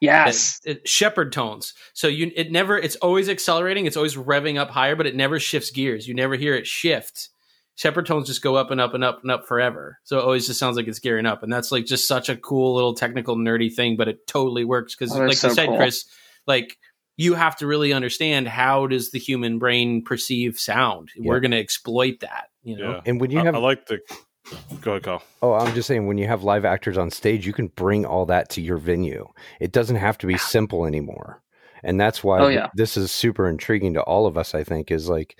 Yes. It, it, Shepard tones. So you, it never. It's always accelerating. It's always revving up higher, but it never shifts gears. You never hear it shift. Shepard tones just go up and up and up and up forever. So it always just sounds like it's gearing up, and that's like just such a cool little technical nerdy thing, but it totally works because, Oh, that's like so you said, cool. Chris, like you have to really understand how does the human brain perceive sound. We're going to exploit that. You know. yeah and when you I, have I like the go ahead Kyle. Oh, I'm just saying when you have live actors on stage, you can bring all that to your venue. It doesn't have to be ah. simple anymore. And that's why Oh, yeah. this is super intriguing to all of us, I think, is like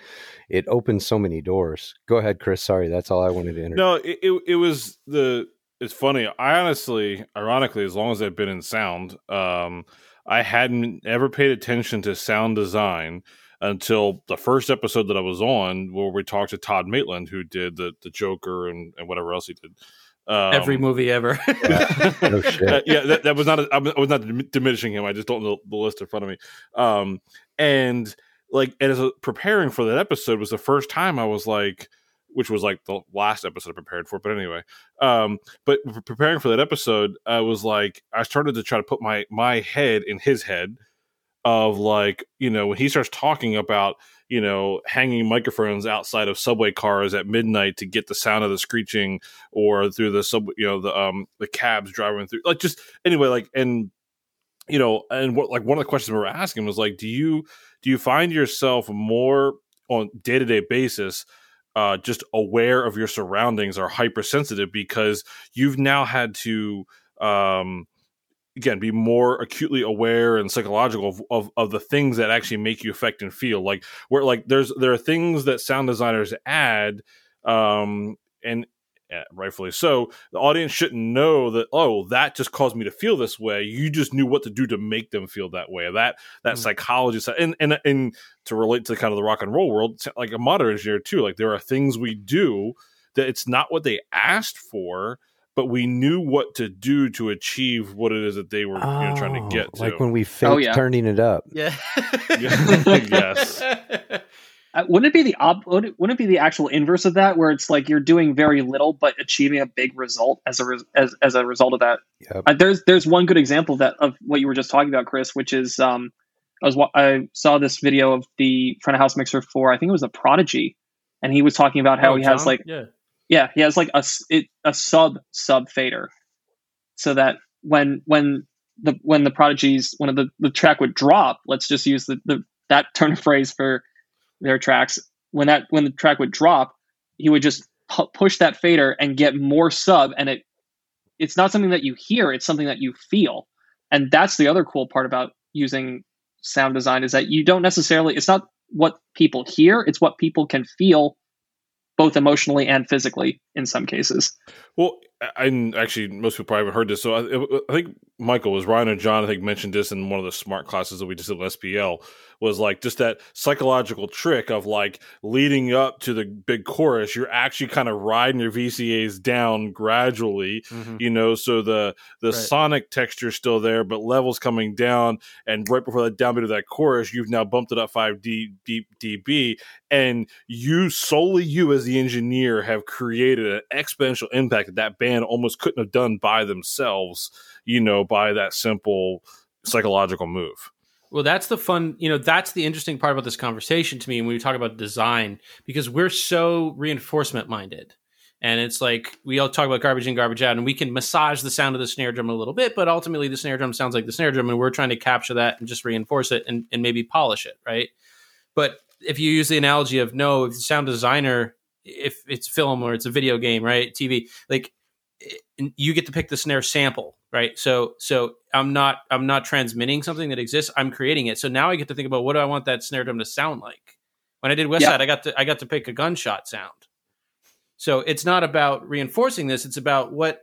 it opens so many doors. Go ahead, Chris. Sorry, that's all I wanted to enter. No, it, it it was the. It's funny. I honestly, ironically, as long as I've been in sound, um, I hadn't ever paid attention to sound design until the first episode that I was on, where we talked to Tod Maitland, who did the the Joker and, and whatever else he did. Um, Every movie ever. No uh, yeah, that, that was not. A, I was I was not diminishing him. I just don't know the list in front of me. Um, and like, and as a, preparing for that episode was the first time I was like, which was like the last episode I prepared for. But anyway, um, but preparing for that episode, I was like, I started to try to put my my head in his head of like, you know, when he starts talking about you know, hanging microphones outside of subway cars at midnight to get the sound of the screeching or through the sub, you know, the um the cabs driving through. Like just anyway, like and you know, and what like one of the questions we were asking was like, do you do you find yourself more on day to day basis? Uh, just aware of your surroundings are hypersensitive because you've now had to um, again be more acutely aware and psychological of, of, of the things that actually make you affect and feel. Like where like there's there are things that sound designers add um and yeah, rightfully so. The audience shouldn't know that oh that just caused me to feel this way. You just knew what to do to make them feel that way. That that Mm. psychology side and and and to relate to kind of the rock and roll world like a modern engineer too like there are things we do that it's not what they asked for but we knew what to do to achieve what it is that they were you know, trying to Oh, get to. like when we faked Oh, yeah. turning it up. yeah. Yes. Uh, wouldn't it be the op- would it, wouldn't it be the actual inverse of that, where it's like you're doing very little but achieving a big result as a res- as as a result of that? Yep. Uh, there's there's one good example of that of what you were just talking about, Chris, which is um I was wa- I saw this video of the front of house mixer for I think it was a Prodigy, and he was talking about how Oh, he has like yeah. Yeah he has like a it, a sub sub fader, so that when when the when the Prodigies when the the track would drop, let's just use the, the that turn of phrase for their tracks. When that when the track would drop he would just pu- push that fader and get more sub and it it's not something that you hear it's something that you feel. And that's the other cool part about using sound design is that you don't necessarily it's not what people hear it's what people can feel both emotionally and physically in some cases. Well, I actually most people probably haven't heard this. So I, I, think Michael was Ryan and John. I think mentioned this in one of the Smaart classes that we just did at SPL was like just that psychological trick of like leading up to the big chorus. You're actually kind of riding your VCAs down gradually, mm-hmm. you know, so the the right. sonic texture is still there, but levels coming down. And right before that downbeat of that chorus, you've now bumped it up five D, D dB, and you solely you as the engineer have created an exponential impact that that band almost couldn't have done by themselves, you know, by that simple psychological move. Well, that's the fun, you know, that's the interesting part about this conversation to me when we talk about design, because we're so reinforcement minded. And it's like we all talk about garbage in, garbage out, and we can massage the sound of the snare drum a little bit, but ultimately the snare drum sounds like the snare drum, and we're trying to capture that and just reinforce it and, and maybe polish it, right? But if you use the analogy of no, if the sound designer, if it's film or it's a video game, right? TV, like eh, you get to pick the snare sample right? So so i'm not i'm not transmitting something that exists. I'm creating it. So now i get to think about what do i want that snare drum to sound like? When i did west side i got to i got to pick a gunshot sound. So it's not about reinforcing this. It's about what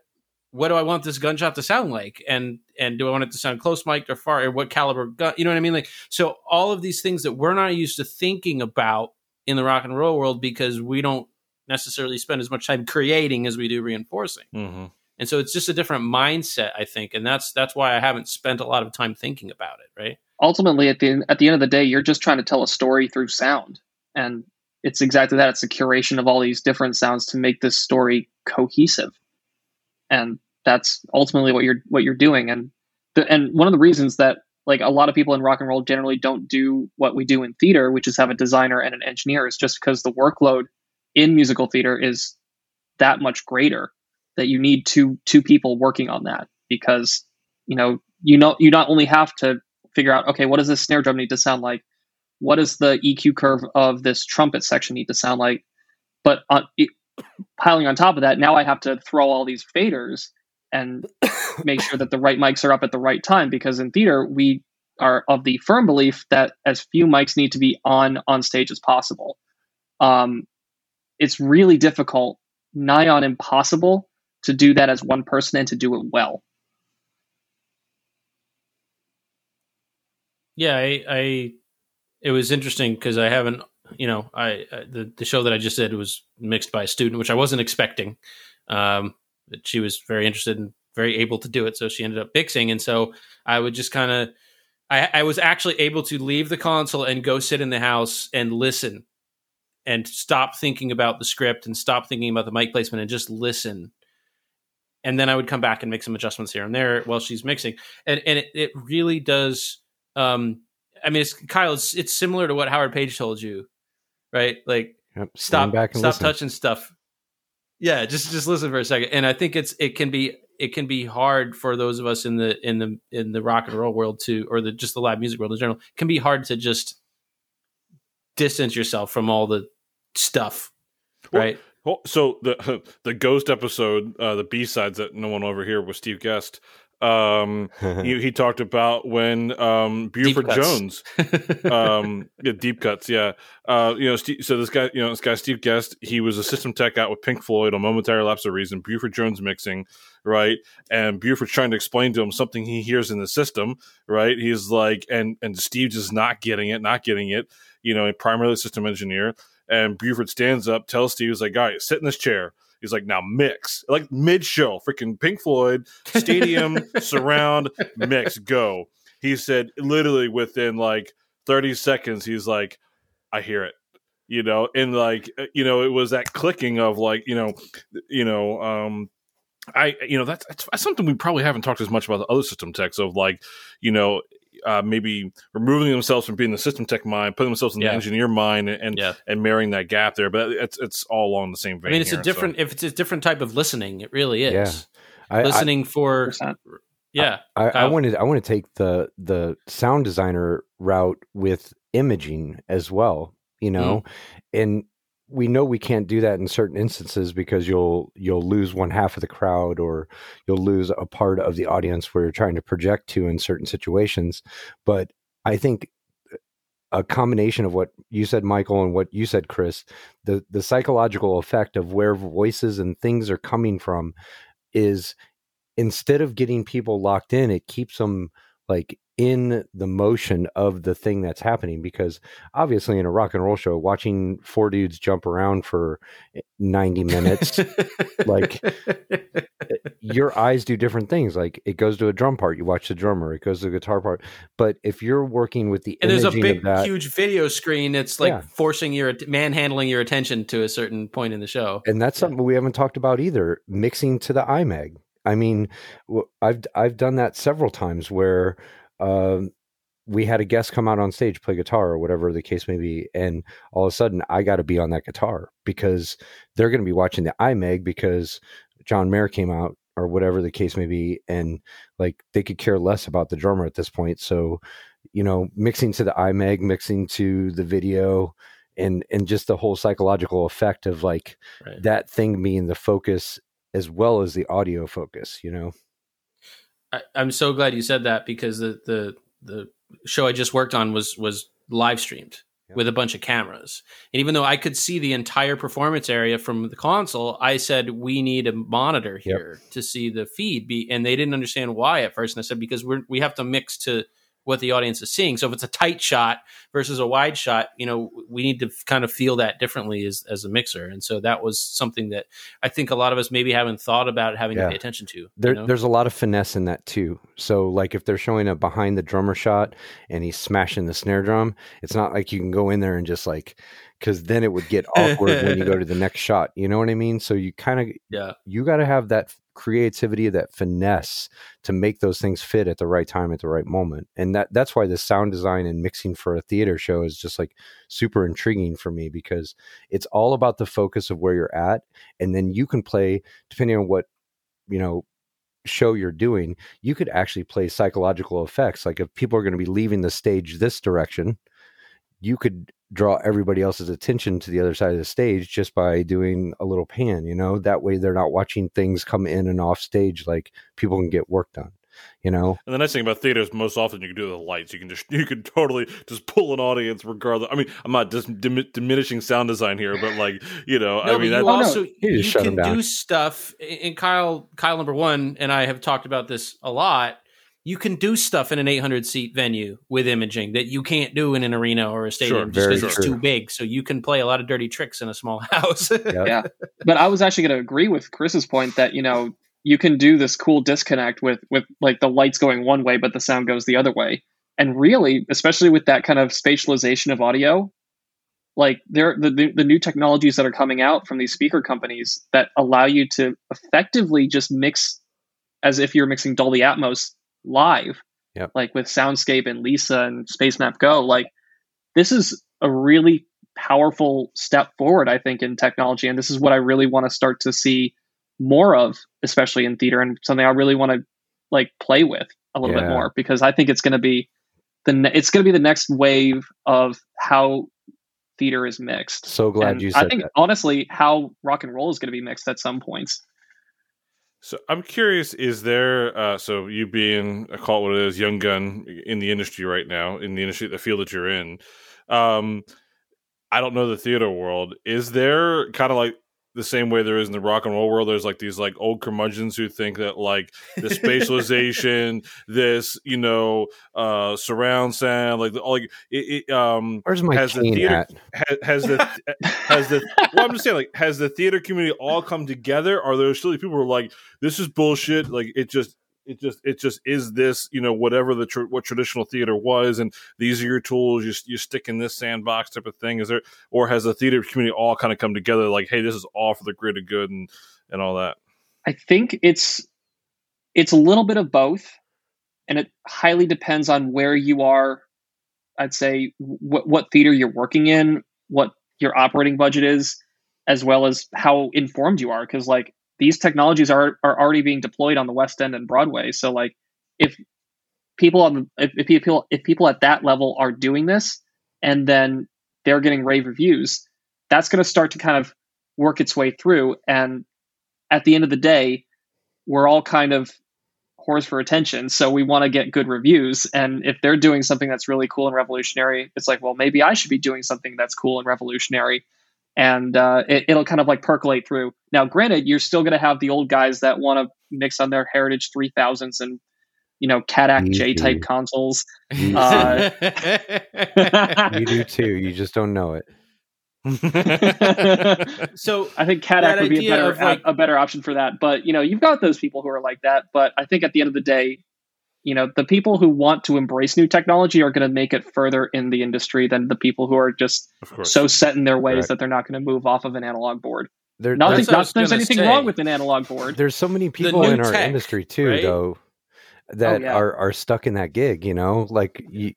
what do i want this gunshot to sound like? And and do i want it to sound close mic'd or far or what caliber gun you know what i mean? Like so all of these things that we're not used to thinking about in the rock and roll world because we don't necessarily spend as much time creating as we do reinforcing. Mm-hmm. And so it's just a different mindset, I think, and that's that's why I haven't spent a lot of time thinking about it. Right. Ultimately, at the at the end of the day, you're just trying to tell a story through sound, and it's exactly that. It's the curation of all these different sounds to make this story cohesive, and that's ultimately what you're what you're doing. And the, and one of the reasons that like a lot of people in rock and roll generally don't do what we do in theater, which is have a designer and an engineer, is just because the workload in musical theater is that much greater that you need two two people working on that because you know you know you not only have to figure out okay what does this snare drum need to sound like? What does the EQ curve of this trumpet section need to sound like? But on, it, piling on top of that now I have to throw all these faders and make sure that the right mics are up at the right time because in theater we are of the firm belief that as few mics need to be on on stage as possible. Um, it's really difficult, nigh on impossible, to do that as one person and to do it well. Yeah, I, I it was interesting because I haven't, you know, I, I, the the show that I just did was mixed by a student, which I wasn't expecting. Um, she was very interested and very able to do it, so she ended up mixing, and so I would just kind of. I, I was actually able to leave the console and go sit in the house and listen and stop thinking about the script and stop thinking about the mic placement and just listen and then I would come back and make some adjustments here and there while she's mixing. And and it, it really does. Um, I mean, it's Kyle. It's it's similar to what Howard Page told you, right? Like yep, stop back stop listen. touching stuff. Yeah, just just listen for a second. And I think it's it can be it can be hard for those of us in the in the in the rock and roll world to or the just the live music world in general. Can be hard to just distance yourself from all the stuff, well, right? Well, so the the ghost episode, uh, the B sides that no one over here was Steve Guest. Um, he, he, talked about when um, Buford Jones, um, yeah, deep cuts, yeah. Uh, you know, Steve, so this guy, you know, this guy Steve Guest, he was a system tech out with Pink Floyd on Momentary Lapse of Reason. Buford Jones mixing, right? And Buford's trying to explain to him something he hears in the system, right? He's like, and and Steve just not getting it, not getting it. You know, a primarily system engineer. And Buford stands up, tells Steve, he's like, guys, sit in this chair. He's like, now mix. Like mid show, freaking Pink Floyd, stadium, surround, mix, go. He said, literally within like 30 seconds, he's like, I hear it. You know, and like, uh, you know, it was that clicking of like, you know, you know, um, I, you know, that's, that's something we probably haven't talked as much about the other system techs of like, you know, uh, maybe removing themselves from being the system tech mind, putting themselves in yeah. the engineer mind, and yeah. and marrying that gap there. But it's it's all along the same vein. I mean, it's here, a different so. if it's a different type of listening. It really is. Yeah. I, listening I, for. Yeah, I, I, wanted I want to take the the sound designer route with imaging as well. You know, mm. and we know we can't do that in certain instances because you'll you'll lose one half of the crowd or you'll lose a part of the audience where you're trying to project to in certain situations but i think a combination of what you said, Michael, and what you said, Chris. The the psychological effect of where voices and things are coming from is instead of getting people locked in, it keeps them like in the motion of the thing that's happening because obviously in a rock and roll show watching four dudes jump around for eh, 90 minutes like eh, your eyes do different things like it goes to a drum part you watch the drummer it goes to the guitar part but if you're working with the and there's a big that, huge video screen that's like yeah. forcing your manhandling your attention to a certain point in the show and that's yeah. something we haven't talked about either mixing to the imag I mean, I've I've done that several times where uh, we had a guest come out on stage play guitar or whatever the case may be, and all of a sudden I got to be on that guitar because they're going to be watching the iMag because John Mayer came out or whatever the case may be, and like they could care less about the drummer at this point. So, you know, mixing to the iMag, mixing to the video, and and just the whole psychological effect of like right. that thing being the focus as well as the audio focus you know I, am so glad you said that because the the the show i just worked on was was live streamed with a bunch of cameras. And even though i could see the entire performance area from the console i said we need a monitor here yep. to see the feed. Be and they didn't understand why at first. And i said because we're we have to mix to what the audience is seeing. So if it's a tight shot versus a wide shot, you know, we need to kind of feel that differently as, as a mixer. And so that was something that I think a lot of us maybe haven't thought about having yeah. to pay attention to. There, you know? There's a lot of finesse in that too. So like if they're showing a behind the drummer shot and he's smashing the snare drum, it's not like you can go in there and just like because then it would get awkward when you go to the next shot. You know what I mean? So you kind of yeah, you got to have that creativity, that finesse to make those things fit at the right time at the right moment. And that that's why the sound design and mixing for a theater show is just like super intriguing for me because it's all about the focus of where you're at and then you can play depending on what you know show you're doing, you could actually play psychological effects. Like if people are going to be leaving the stage this direction, you could draw everybody else's attention to the other side of the stage just by doing a little pan, you know, that way they're not watching things come in and off stage like people can get work done. You know, and the nice thing about theater is most often you can do the lights. You can just you can totally just pull an audience regardless. I mean, I'm not just dim- diminishing sound design here, but like you know, no, I mean, you oh, also you, you can do stuff. And Kyle, Kyle number one, and I have talked about this a lot you can do stuff in an 800 seat venue with imaging that you can't do in an arena or a stadium sure, just because it's too big. So you can play a lot of dirty tricks in a small house. yep. Yeah. But I was actually going to agree with Chris's point that, you know, you can do this cool disconnect with with like the lights going one way but the sound goes the other way. And really, especially with that kind of spatialization of audio, like there the, the new technologies that are coming out from these speaker companies that allow you to effectively just mix as if you're mixing Dolby Atmos live, yep. like with Soundscape and L-ISA and Spacemap Go. Like this is a really powerful step forward, I think, in technology, and this is what I really want to start to see more of, especially in theater, and something I really want to like play with a little yeah. bit more because I think it's going to be the ne- it's going to be the next wave of how theater is mixed. So glad and you said I think that. honestly how rock and roll is going to be mixed at some points. So I'm curious, is there uh, so you being a call what it is, young gun in the industry right now, in the industry, the field that you're in, um, I don't know the theater world. Is there kind of like the same way there is in the rock and roll world. There's like these like old curmudgeons who think that like the spatialization, this you know uh surround sound, like the, like it, it um Where's my has the theater has, has, the has the well I'm just saying like has the theater community all come together? Are there still people who are like this is bullshit? Like it just it just it just is this you know whatever the tr- what traditional theater was and these are your tools you, you stick in this sandbox type of thing. Is there or has the theater community all kind of come together like hey this is all for the greater good and and all that? I think it's it's a little bit of both and it highly depends on where you are i'd say what what theater you're working in what your operating budget is as well as how informed you are because like these technologies are are already being deployed on the West End and Broadway. So like if people on if, if people if people at that level are doing this and then they're getting rave reviews, that's going to start to kind of work its way through. And at the end of the day, we're all kind of whores for attention, so we want to get good reviews. And if they're doing something that's really cool and revolutionary, it's like, well, maybe I should be doing something that's cool and revolutionary. And uh, it, it'll kind of like percolate through. Now, granted, you're still going to have the old guys that want to mix on their Heritage 3000s and you know CADAC J type consoles. Uh, you do too. You just don't know it. so I think CADAC would be a better like, a, a better option for that. But you know, you've got those people who are like that. But I think at the end of the day, you know, the people who want to embrace new technology are going to make it further in the industry than the people who are just so set in their ways Correct. that they're not going to move off of an analog board. There, Nothing, not there's anything say. wrong with an analog board. There's so many people in our tech, industry too, right? though, that oh, yeah. are are stuck in that gig. You know, like you,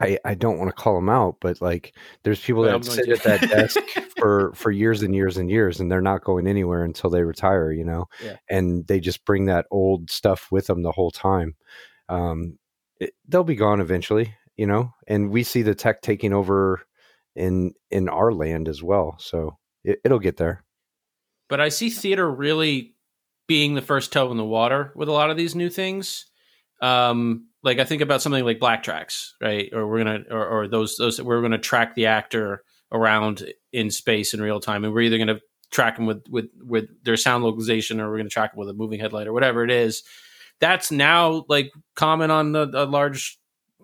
I, I don't want to call them out, but like there's people that sit at that desk for for years and years and years, and they're not going anywhere until they retire, you know. Yeah. And they just bring that old stuff with them the whole time. Um, it, they'll be gone eventually, you know. And we see the tech taking over in in our land as well, so it, it'll get there. But I see theater really being the first toe in the water with a lot of these new things. Um, like I think about something like BlackTrax, right? Or we're gonna or, or those those we're gonna track the actor around in space in real time, and we're either gonna track them with with with their sound localization, or we're gonna track them with a moving headlight, or whatever it is. That's now like common on the, a large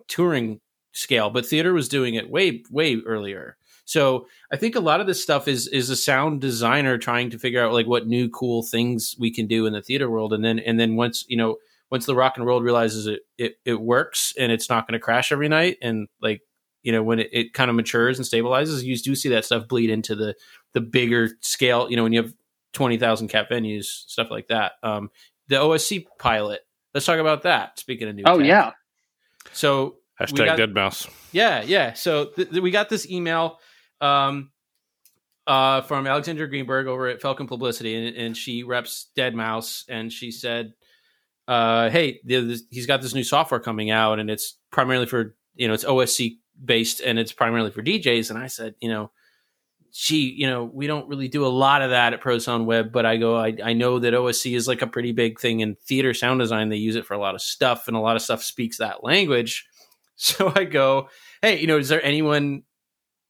touring scale, but theater was doing it way way earlier. So I think a lot of this stuff is is a sound designer trying to figure out like what new cool things we can do in the theater world, and then and then once you know once the rock and roll realizes it it, it works and it's not going to crash every night and like you know when it, it kind of matures and stabilizes you do see that stuff bleed into the the bigger scale you know when you have 20,000 cap venues stuff like that um the OSC pilot let's talk about that speaking of new oh tech. yeah so hashtag got, deadmau5 yeah yeah so th- th- we got this email um uh from Alexandra Greenberg over at Falcon Publicity and, and she reps deadmau5 and she said uh, hey, he's got this new software coming out, and it's primarily for you know it's OSC based, and it's primarily for DJs. And I said, you know, gee, you know, we don't really do a lot of that at ProSound Web, but I go, I, I know that OSC is like a pretty big thing in theater sound design. They use it for a lot of stuff, and a lot of stuff speaks that language. So I go, hey, you know, is there anyone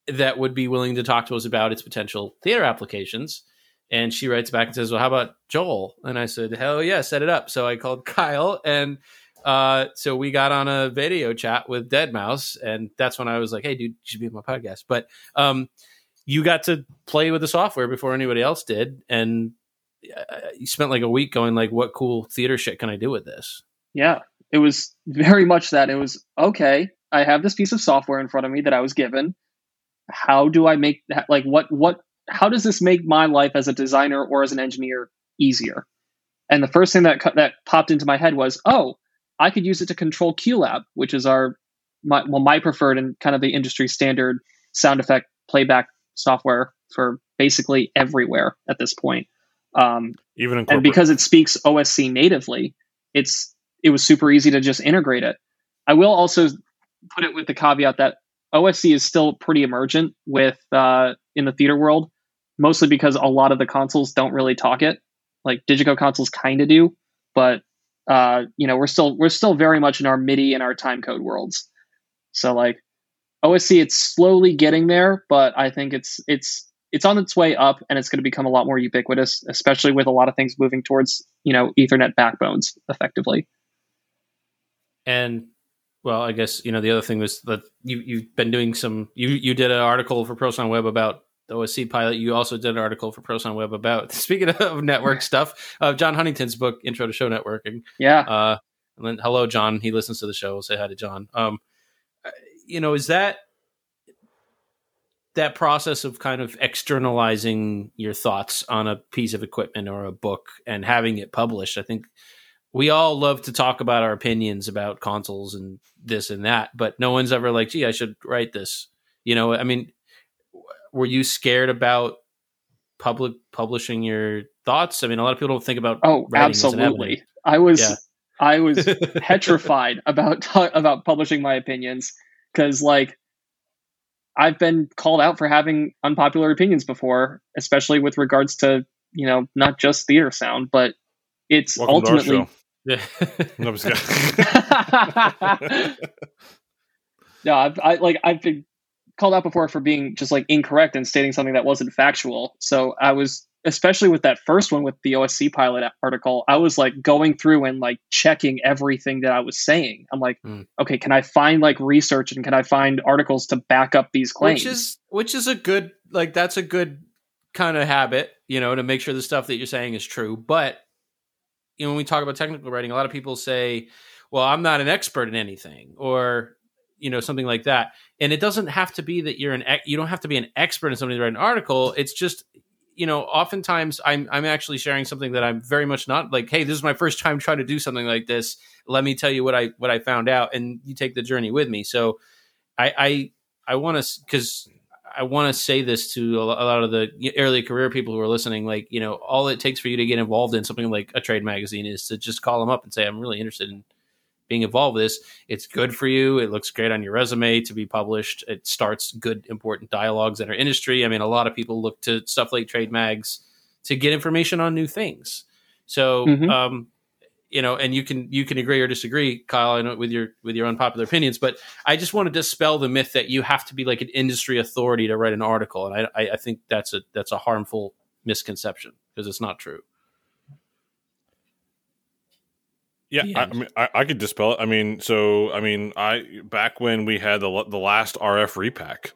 that would be willing to talk to us about its potential theater applications? And she writes back and says, Well, how about Joel? And I said, Hell yeah, set it up. So I called Kyle and uh, so we got on a video chat with deadmau5, and that's when I was like, "Hey, dude, you should be on my podcast." But um, you got to play with the software before anybody else did, and uh, you spent like a week going, "Like, what cool theater shit can I do with this?" Yeah, it was very much that. It was okay. I have this piece of software in front of me that I was given. How do I make? Like, what what how does this make my life as a designer or as an engineer easier? And the first thing that that popped into my head was, oh, I could use it to control QLab, which is our my, well my preferred and kind of the industry standard sound effect playback software for basically everywhere at this point. Um, Even in and because it speaks OSC natively, it's it was super easy to just integrate it. I will also put it with the caveat that OSC is still pretty emergent with uh, in the theater world, mostly because a lot of the consoles don't really talk it. Like Digico consoles kind of do, but uh, you know we're still we're still very much in our MIDI and our timecode worlds. So like OSC, it's slowly getting there, but I think it's it's it's on its way up, and it's going to become a lot more ubiquitous, especially with a lot of things moving towards you know Ethernet backbones effectively. And well, I guess you know the other thing was that you you've been doing some you you did an article for ProSound Web about the OSC pilot. You also did an article for ProSound Web about speaking of network stuff. Uh, John Huntington's book, Intro to Show Networking. Yeah. Uh, and then hello, John. He listens to the show. We'll say hi to John. Um, you know, is that that process of kind of externalizing your thoughts on a piece of equipment or a book and having it published? I think we all love to talk about our opinions about consoles and this and that, but no one's ever like, gee, I should write this. You know, I mean, were you scared about public publishing your thoughts? I mean, a lot of people don't think about. Oh, absolutely. I was, yeah. I was petrified about about publishing my opinions because, like, I've been called out for having unpopular opinions before, especially with regards to you know not just theater sound, but it's Welcome ultimately Yeah. No, I'm just kidding. no, I've I, like I've been called out before for being just like incorrect and stating something that wasn't factual. So I was especially with that first one with the OSC pilot article, I was like going through and like checking everything that I was saying. I'm like, Mm. okay, can I find like research and can I find articles to back up these claims? which is which is a good like that's a good kind of habit you know to make sure the stuff that you're saying is true but you know when we talk about technical writing a lot of people say well i'm not an expert in anything or you know something like that and it doesn't have to be that you're an ex- you don't have to be an expert in something to write an article it's just you know oftentimes i'm i'm actually sharing something that i'm very much not like hey this is my first time trying to do something like this let me tell you what i what i found out and you take the journey with me so i i i want to because I want to say this to a a lot of the early career people who are listening. Like, you know, all it takes for you to get involved in something like a trade magazine is to just call them up and say, I'm really interested in being involved with this. It's good for you. It looks great on your resume to be published. It starts good, important dialogues in our industry. I mean, a lot of people look to stuff like trade mags to get information on new things. So, Mhm. um, you know, and you can you can agree or disagree, Kyle, I know with your with your unpopular opinions, but I just want to dispel the myth that you have to be like an industry authority to write an article, and I I, I think that's a that's a harmful misconception because it's not true. Yeah, Yeah. I, I mean, I, I could dispel it. I mean, so I mean, I back when we had the the last RF repack,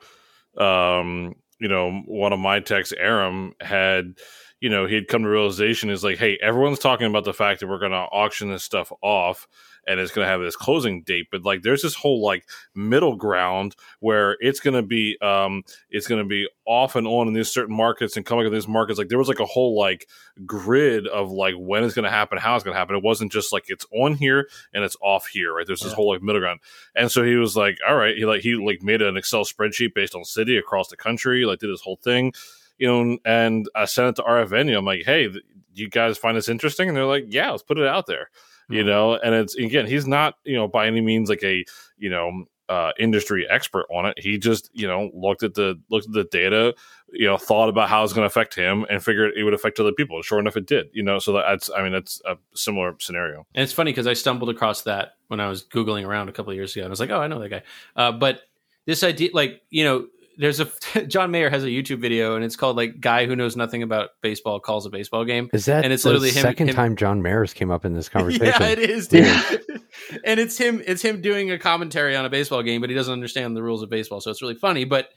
um, you know, one of my techs, Aram, had, you know, he'd come to realization is like, hey, everyone's talking about the fact that we're going to auction this stuff off and it's going to have this closing date, but like, there's this whole like middle ground where it's going to be, um, it's going to be off and on in these certain markets and coming in these markets. Like, there was like a whole like grid of like when it's going to happen, how it's going to happen. It wasn't just like it's on here and it's off here, right? There's this Yeah. whole like middle ground. And so he was like, all right, he like he like made an Excel spreadsheet based on city across the country, like did this whole thing, you know, and I sent it to RF venue. I'm like, hey, you guys find this interesting? And they're like, yeah, let's put it out there. You Mhm. know, and it's again, he's not, you know, by any means like a, you know, uh, industry expert on it. He just, you know, looked at the looked at the data, you know, thought about how it's going to affect him, and figured it would affect other people. Sure enough, it did. You know, so that's, I mean, that's a similar scenario. And it's funny because I stumbled across that when I was googling around a couple of years ago, and I was like, "Oh, I know that guy." Uh, but this idea, like you know, there's a John Mayer has a YouTube video, and it's called like "Guy Who Knows Nothing About Baseball Calls a Baseball Game." Is that And it's the literally him- second him- time John Mayer came up in this conversation? Yeah, it is, dude. and it's him. It's him doing a commentary on a baseball game, but he doesn't understand the rules of baseball, so it's really funny. But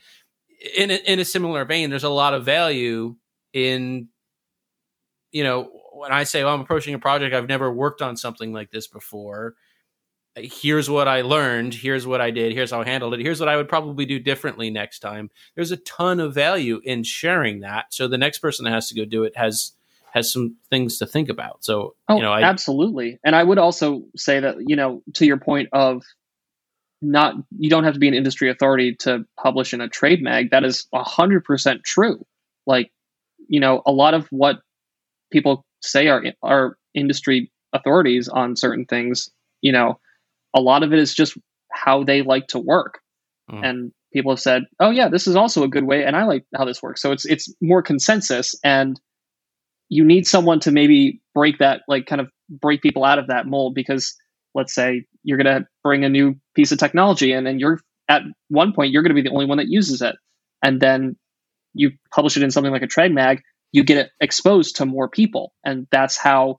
in a, in a similar vein, there's a lot of value in, you know, when I say, "Oh, I'm approaching a project, I've never worked on something like this before." Here's what I learned. Here's what I did. Here's how I handled it. Here's what I would probably do differently next time. There's a ton of value in sharing that. So the next person that has to go do it has has some things to think about. So Oh, you know, I, absolutely. And I would also say that, you know, to your point of not, you don't have to be an industry authority to publish in a trade mag. That is 100% true. Like, you know, a lot of what people say are, are industry authorities on certain things, you know, a lot of it is just how they like to work. Mm. And people have said, oh, yeah, this is also a good way. And I like how this works. So it's, it's more consensus. And you need someone to maybe break that like kind of break people out of that mold because let's say you're going to bring a new piece of technology in and you're at one point you're going to be the only one that uses it and then you publish it in something like a trade mag you get it exposed to more people and that's how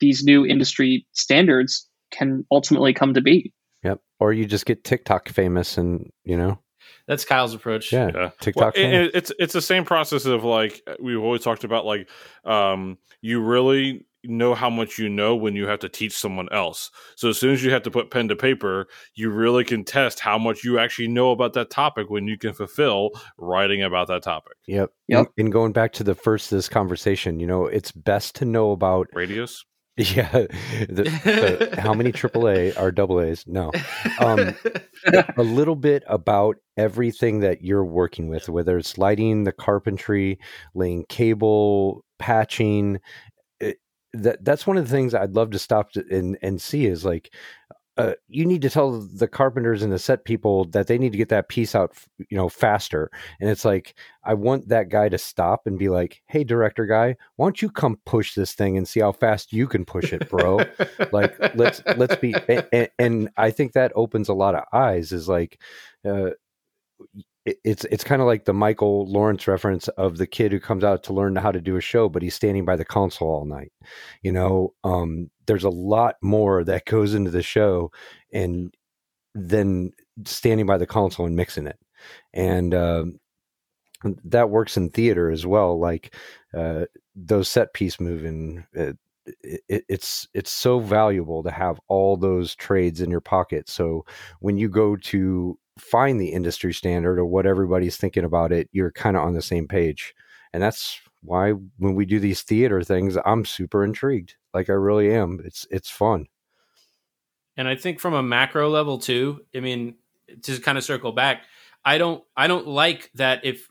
these new industry standards can ultimately come to be Yep. Or you just get TikTok famous and, you know, That's Kyle's approach. yeah, Yeah. TikTok Well, famous. it, it's it's the same process of like we've always talked about like um you really know how much you know when you have to teach someone else. So as soon as you have to put pen to paper, you really can test how much you actually know about that topic when you can fulfill writing about that topic. Yep. Yep. And, and going back to the first this conversation, you know, it's best to know about Radius. yeah, the, the, how many AAA are double A's? No, Um, a little bit about everything that you're working with, whether it's lighting, the carpentry, laying cable, patching. It, that that's one of the things I'd love to stop to, and and see is like uh, you need to tell the carpenters and the set people that they need to get that piece out, you know, faster. And it's like, I want that guy to stop and be like, "Hey, director guy, why don't you come push this thing and see how fast you can push it, bro?" like, let's let's be. And, and, I think that opens a lot of eyes. Is like, uh, it's it's kind of like the Michael Lawrence reference of the kid who comes out to learn how to do a show, but he's standing by the console all night. You know, um, there's a lot more that goes into the show, and then standing by the console and mixing it, and uh, that works in theater as well. Like uh, those set piece moving. Uh, it, it's it's so valuable to have all those trades in your pocket. So when you go to find the industry standard or what everybody's thinking about it, you're kind of on the same page. And that's why when we do these theater things, I'm super intrigued. Like I really am. It's it's fun. And I think from a macro level too, I mean, to kind of circle back, I don't I don't like that if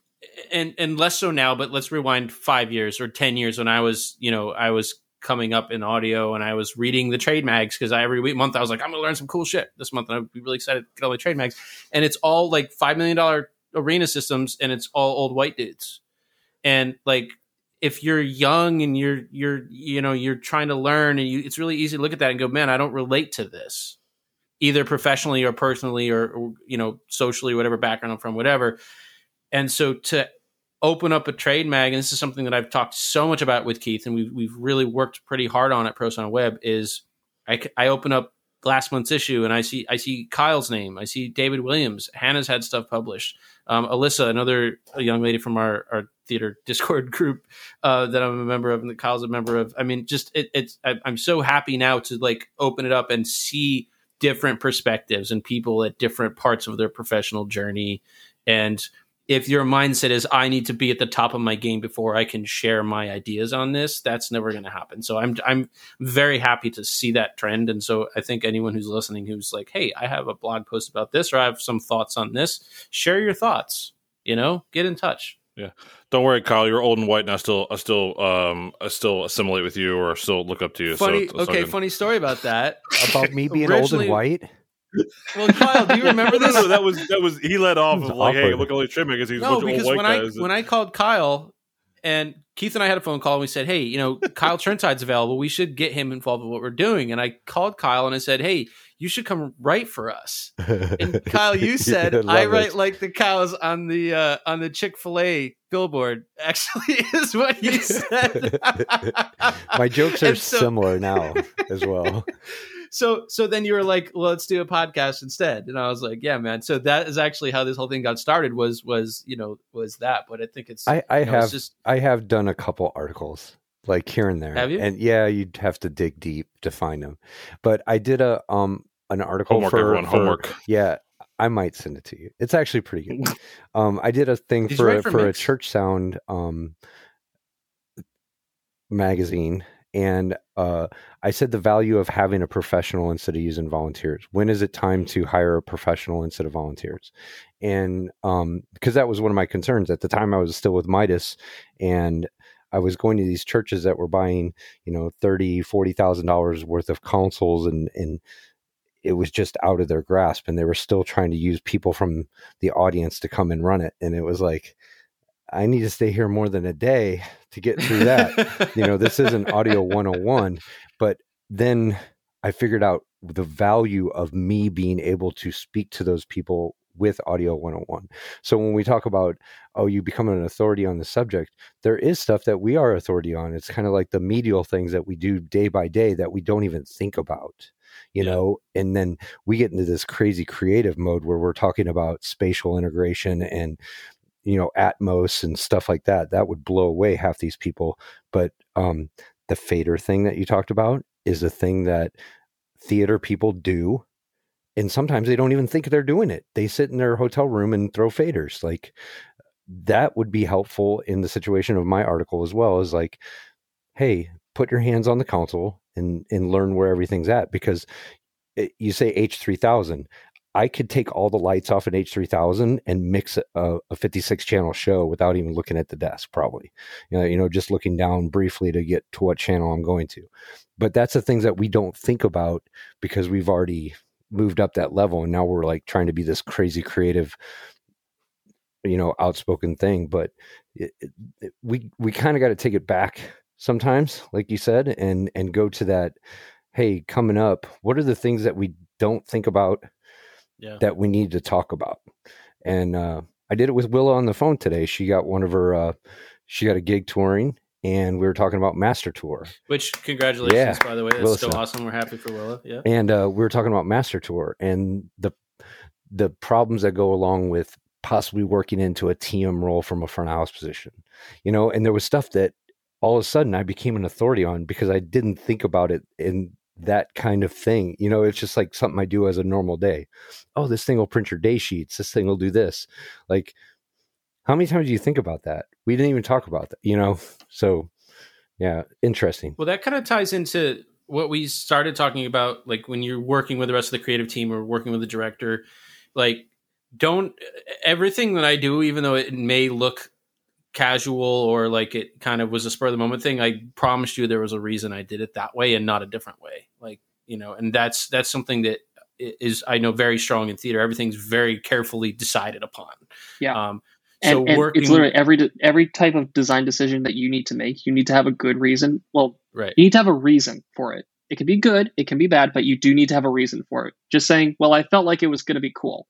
and and less so now, but let's rewind five years or ten years when I was, you know, I was coming up in audio and I was reading the trade mags because I every week month I was like, I'm gonna learn some cool shit this month and I'd be really excited to get all the trade mags. And it's all like five million dollar arena systems and it's all old white dudes. And like if you're young and you're you're you know you're trying to learn and you, it's really easy to look at that and go, man, I don't relate to this, either professionally or personally or, or you know socially, whatever background I'm from, whatever. And so to open up a trade mag, and this is something that I've talked so much about with Keith, and we've we've really worked pretty hard on at ProSoundWeb. Is I, I open up last month's issue and I see I see Kyle's name, I see David Williams, Hannah's had stuff published, um, Alyssa, another young lady from our, our theater Discord group uh, that I'm a member of, and that Kyle's a member of. I mean, just it, it's I, I'm so happy now to like open it up and see different perspectives and people at different parts of their professional journey and if your mindset is I need to be at the top of my game before I can share my ideas on this, that's never going to happen. So I'm I'm very happy to see that trend, and so I think anyone who's listening who's like, hey, I have a blog post about this, or I have some thoughts on this, share your thoughts. You know, get in touch. Yeah, don't worry, Kyle. You're old and white, and I still, I still, um, I still assimilate with you, or still look up to you. Funny, so okay, funny story about that. about me being old and white. Well, Kyle, do you remember this? no, no, that was that was he led off of like, hey, look at all these trim because he's no, because when I guys. when I called Kyle and Keith and I had a phone call and we said, hey, you know, Kyle Chirnside's available. We should get him involved with what we're doing. And I called Kyle and I said, hey, you should come write for us. And Kyle, you said I write it. like the cows on the uh, on the Chick Fil A billboard. Actually, is what you said. My jokes are so, similar now as well so so then you were like, well, let's do a podcast instead, and I was like, yeah, man. So that is actually how this whole thing got started. Was was you know was that? But I think it's I, I you know, have just I have done a couple articles like here and there. Have you? And yeah, you'd have to dig deep to find them. But I did a um an article homework, for, everyone, for homework. Yeah, I might send it to you. It's actually pretty good. um, I did a thing Did for for, for a church sound um magazine and uh, I said the value of having a professional instead of using volunteers. When is it time to hire a professional instead of volunteers? And um, because that was one of my concerns at the time, I was still with Midas, and I was going to these churches that were buying, you know, thirty, forty thousand dollars worth of consoles, and and it was just out of their grasp, and they were still trying to use people from the audience to come and run it, and it was like I need to stay here more than a day to get through that. you know, this isn't audio 101, but then I figured out the value of me being able to speak to those people with audio 101. So when we talk about oh you become an authority on the subject, there is stuff that we are authority on. It's kind of like the medial things that we do day by day that we don't even think about. You yeah. know, and then we get into this crazy creative mode where we're talking about spatial integration and you know atmos and stuff like that that would blow away half these people. But um the fader thing that you talked about is a thing that theater people do and sometimes they don't even think they're doing it. They sit in their hotel room and throw faders. Like that would be helpful in the situation of my article as well Is like hey put your hands on the console and and learn where everything's at because it, eh, you say h3000 I could take all the lights off an H3000 and mix a, a 56 channel show without even looking at the desk, probably. You know, you know, just looking down briefly to get to what channel I'm going to. But that's the things that we don't think about because we've already moved up that level and now we're like trying to be this crazy creative you know outspoken thing but it, it, we we kind of got to take it back sometimes like you said and and go to that hey coming up what are the things that we don't think about Yeah. that we need to talk about and uh i did it with willa on the phone today she got one of her uh she got a gig touring and we were talking about master tour Which congratulations, Yeah. by the way. That's Wilson. so awesome. We're happy for Willa. Yeah. and uh, we were talking about master tour and the the problems that go along with possibly working into a TM role from a front of house position, you know. And there was stuff that all of a sudden I became an authority on because I didn't think about it in that kind of thing. You know, it's just like something I do as a normal day. Oh, this thing will print your day sheets. This thing will do this. Like, how many times do you think about that? We didn't even talk about that. You know, so yeah, interesting. Well, that kind of ties into what we started talking about, like when you're working with the rest of the creative team or working with the director. Like, don't everything that I do, even though it may look casual or like it kind of was a spur of the moment thing. I promised you there was a reason I did it that way and not a different way. Like, you know, and that's that's something that is i- know very strong in theater. Everything's very carefully decided upon. Yeah. Um, and, so and working it's literally every every type of design decision that you need to make you need to have a good reason well right. you need to have a reason for it it can be good it can be bad but you do need to have a reason for it just saying well i felt like it was going to be cool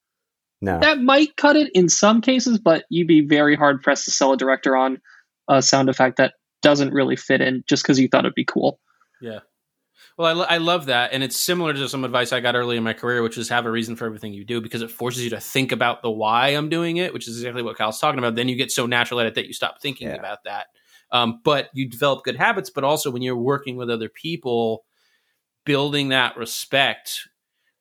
No, that might cut it in some cases but you'd be very hard pressed to sell a director on a sound effect that doesn't really fit in just because you thought it'd be cool Yeah. Well, I, lo- I love that. And it's similar to some advice I got early in my career, which is have a reason for everything you do because it forces you to think about the why I'm doing it, which is exactly what Kyle's talking about. Then you get so natural at it that you stop thinking Yeah. about that. Um, but you develop good habits, but also when you're working with other people, building that respect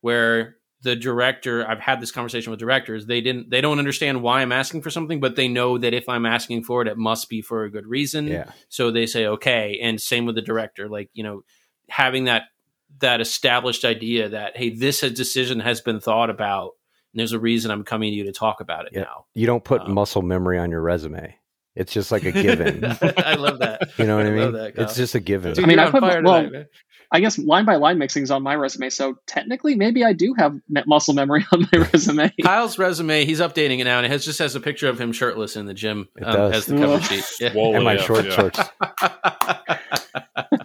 where the director i've had this conversation with directors they didn't they don't understand why i'm asking for something but they know that if i'm asking for it it must be for a good reason yeah, so they say okay and same with the director like you know having that that established idea that hey this decision has been thought about and there's a reason i'm coming to you to talk about it Yeah. now you don't put Um, muscle memory on your resume. It's just like a given. i love that You know what I, I mean? love that, it's just a given. Dude, I mean, I on put- fire well, tonight, man. I guess line by line mixing's on my resume so technically maybe i do have me- muscle memory on my resume kyle's resume he's updating it now and it has just has a picture of him shirtless in the gym It um, does. as the cover sheet yeah. Swole and my AF, short yeah. shorts.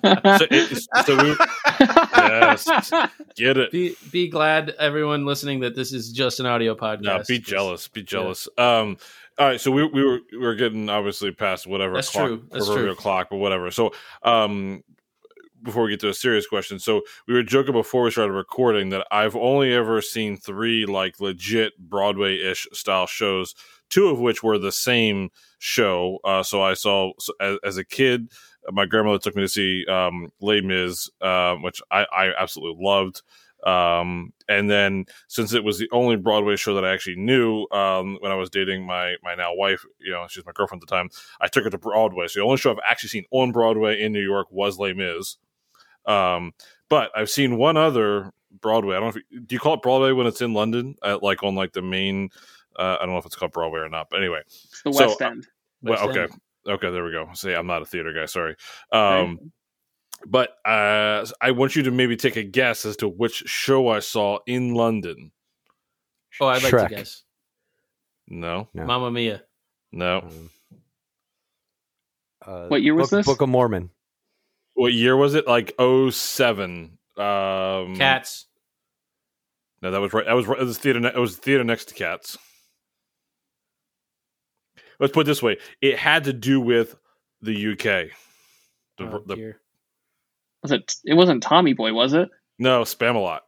So, it, so we, yes, get it. be be glad everyone listening that this is just an audio podcast No, be jealous. Be jealous. Um. All right. So we we were we were getting obviously past whatever That's clock, true. That's proverbial true. clock, but whatever. So um. Before we get to a serious question, so we were joking before we started recording that I've only ever seen three like legit Broadway ish style shows, two of which were the same show. Uh, so I saw so as, as a kid, my grandmother took me to see um, Les Mis, uh, which I, I absolutely loved. Um, and then since it was the only Broadway show that I actually knew um, when I was dating my my now wife, you know, she's my girlfriend at the time, I took her to Broadway. So the only show I've actually seen on Broadway in New York was Les Mis. Um, but I've seen one other Broadway. I don't know if you, do you call it Broadway when it's in London, uh, like on like the main. Uh, I don't know if it's called Broadway or not, but anyway. It's the So, west end Well, okay, End. okay, there we go. See, I'm not a theater guy. Sorry. Um, but uh, I want you to maybe take a guess as to which show I saw in London. oh i'd like Shrek. to guess No. No, Mamma Mia. no. Um, uh, What year was Book, this? Book of Mormon. What year was it? Like 07. Um, Cats. No, that was right. That was right. It was theater. It was theater next to Cats. Let's put it this way: it had to do with the UK. The, Oh, the, dear. was it it wasn't tommy boy was it no, Spamalot.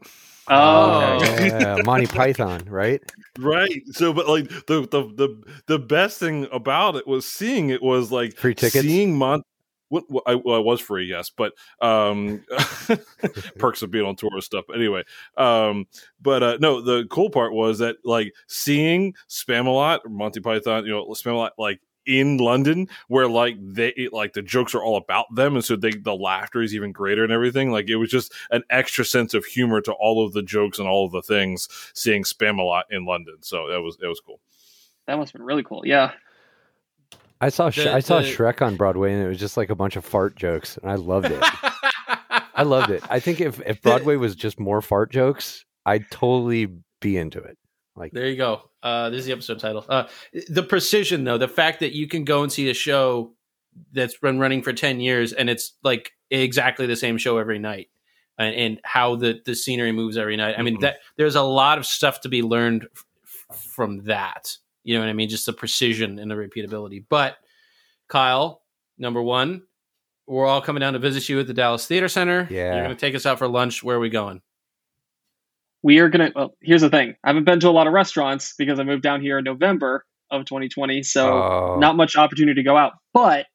oh, okay. yeah, Monty Python, right? Right. So, but like the the the the best thing about it was seeing it was like Free tickets? Seeing Mon. I, well, it was free, yes, but um, perks of being on tour and stuff. But anyway, um, but uh, no, the cool part was that like seeing Spamalot or Monty Python, you know, Spamalot like in London, where like they like the jokes are all about them, and so they the laughter is even greater and everything. Like it was just an extra sense of humor to all of the jokes and all of the things. Seeing Spamalot in London, so that was it was cool. that must have been really cool yeah I saw Sh- The- I saw the- Shrek on Broadway, and it was just like a bunch of fart jokes, and I loved it. I loved it. I think if if Broadway was just more fart jokes, I'd totally be into it. Like There you go. Uh, this is the episode title. Uh, the precision, though, the fact that you can go and see a show that's been running for 10 years and it's like exactly the same show every night and, and how the, the scenery moves every night. I mean, Mhm. that there's a lot of stuff to be learned f- from that. You know what I mean? Just the precision and the repeatability. But Kyle, number one, we're all coming down to visit you at the Dallas Theater Center. Yeah. You're going to take us out for lunch. Where are we going? we are gonna. Well, here's the thing. I haven't been to a lot of restaurants because I moved down here in November of 2020, so oh, not much opportunity to go out. But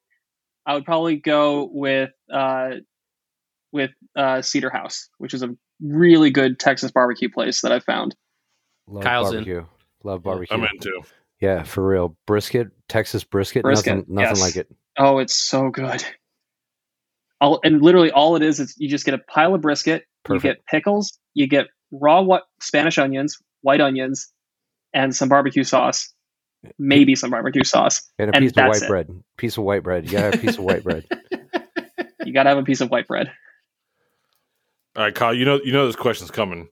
I would probably go with uh, with uh, Cedar House, which is a really good Texas barbecue place that I found. love Kyle's in. barbecue. Love barbecue. I'm into. Yeah, for real. Brisket, Texas brisket, Brisket, nothing nothing yes. like it. Oh, it's so good. All, and literally all it is is you just get a pile of brisket, Perfect. you get pickles, you get raw what Spanish onions, white onions, and some barbecue sauce. Maybe some barbecue sauce. And a and piece of white it. bread. Piece of white bread. You gotta have a piece of white bread. You gotta have a piece of white bread. All right, Kyle. You know you know this question's coming.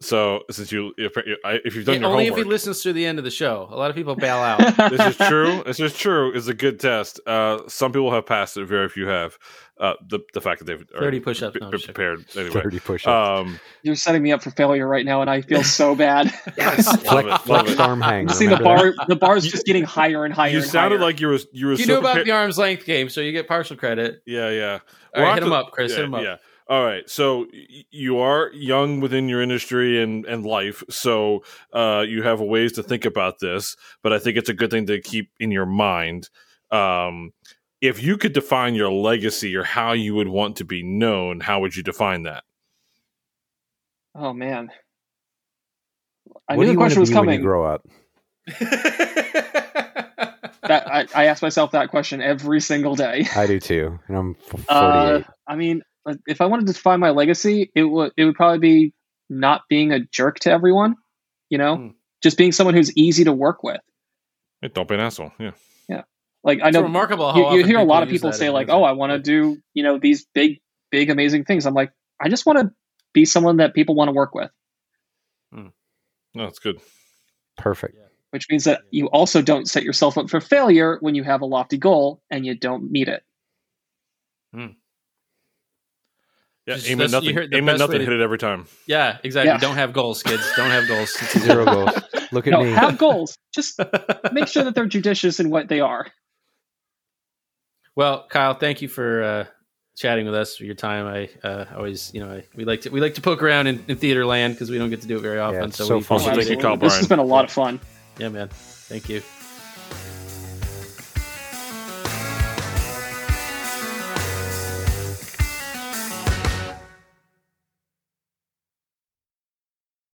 So since you if, if you've done Yeah, your only homework, if he listens to the end of the show. A lot of people bail out. this is true. This is true. It's a good test. Uh, some people have passed it. Very few have. Uh, the the fact that they've 30 push-ups. be- No, I'm prepared anyway. Thirty push-ups. Um, You're setting me up for failure right now, and I feel so bad. yes, love Flex, it, love it. arm hang. I'm seeing the remember bar. The bar's just getting higher and higher. You and sounded higher. like you were you were you so knew about prepared- the arm's length game, so you get partial credit. Yeah, yeah. All We'll hit him up, Chris. Yeah, hit him up. Yeah. All right. So y- you are young within your industry and, and life, so uh, you have ways to think about this. But I think it's a good thing to keep in your mind. Um, if you could define your legacy or how you would want to be known, how would you define that? Oh man. I what knew the question was be when you coming. grow up? That I, I ask myself that question every single day. I do too, and I'm f- Uh, 48. I mean, like, if I wanted to define my legacy, it would it would probably be not being a jerk to everyone. You know, Hmm. just being someone who's easy to work with. Hey, don't be an asshole. Yeah. Yeah. Like I It's know remarkable how you, you hear a lot of people say like, "Oh, I want to do you know these big, big, amazing things." I'm like, I just want to be someone that people want to work with, No, that's good. Perfect. which means that you also don't set yourself up for failure when you have a lofty goal and you don't meet it. Yeah, Just- aim at nothing. heard Aim at nothing. to- Hit it every time. Yeah, exactly. Yeah. Don't have goals, kids. Don't have goals. Zero goals. Look at No, me. have goals. Just make sure that they're judicious in what they are. Well, Kyle, thank you for uh, chatting with us for your time. I uh, always, you know, I, we like to we like to poke around in, in theater land because we don't get to do it very often. it's so so we fun. Thank you. Kyle This Brian. has been a lot of fun. Yeah, man. Thank you.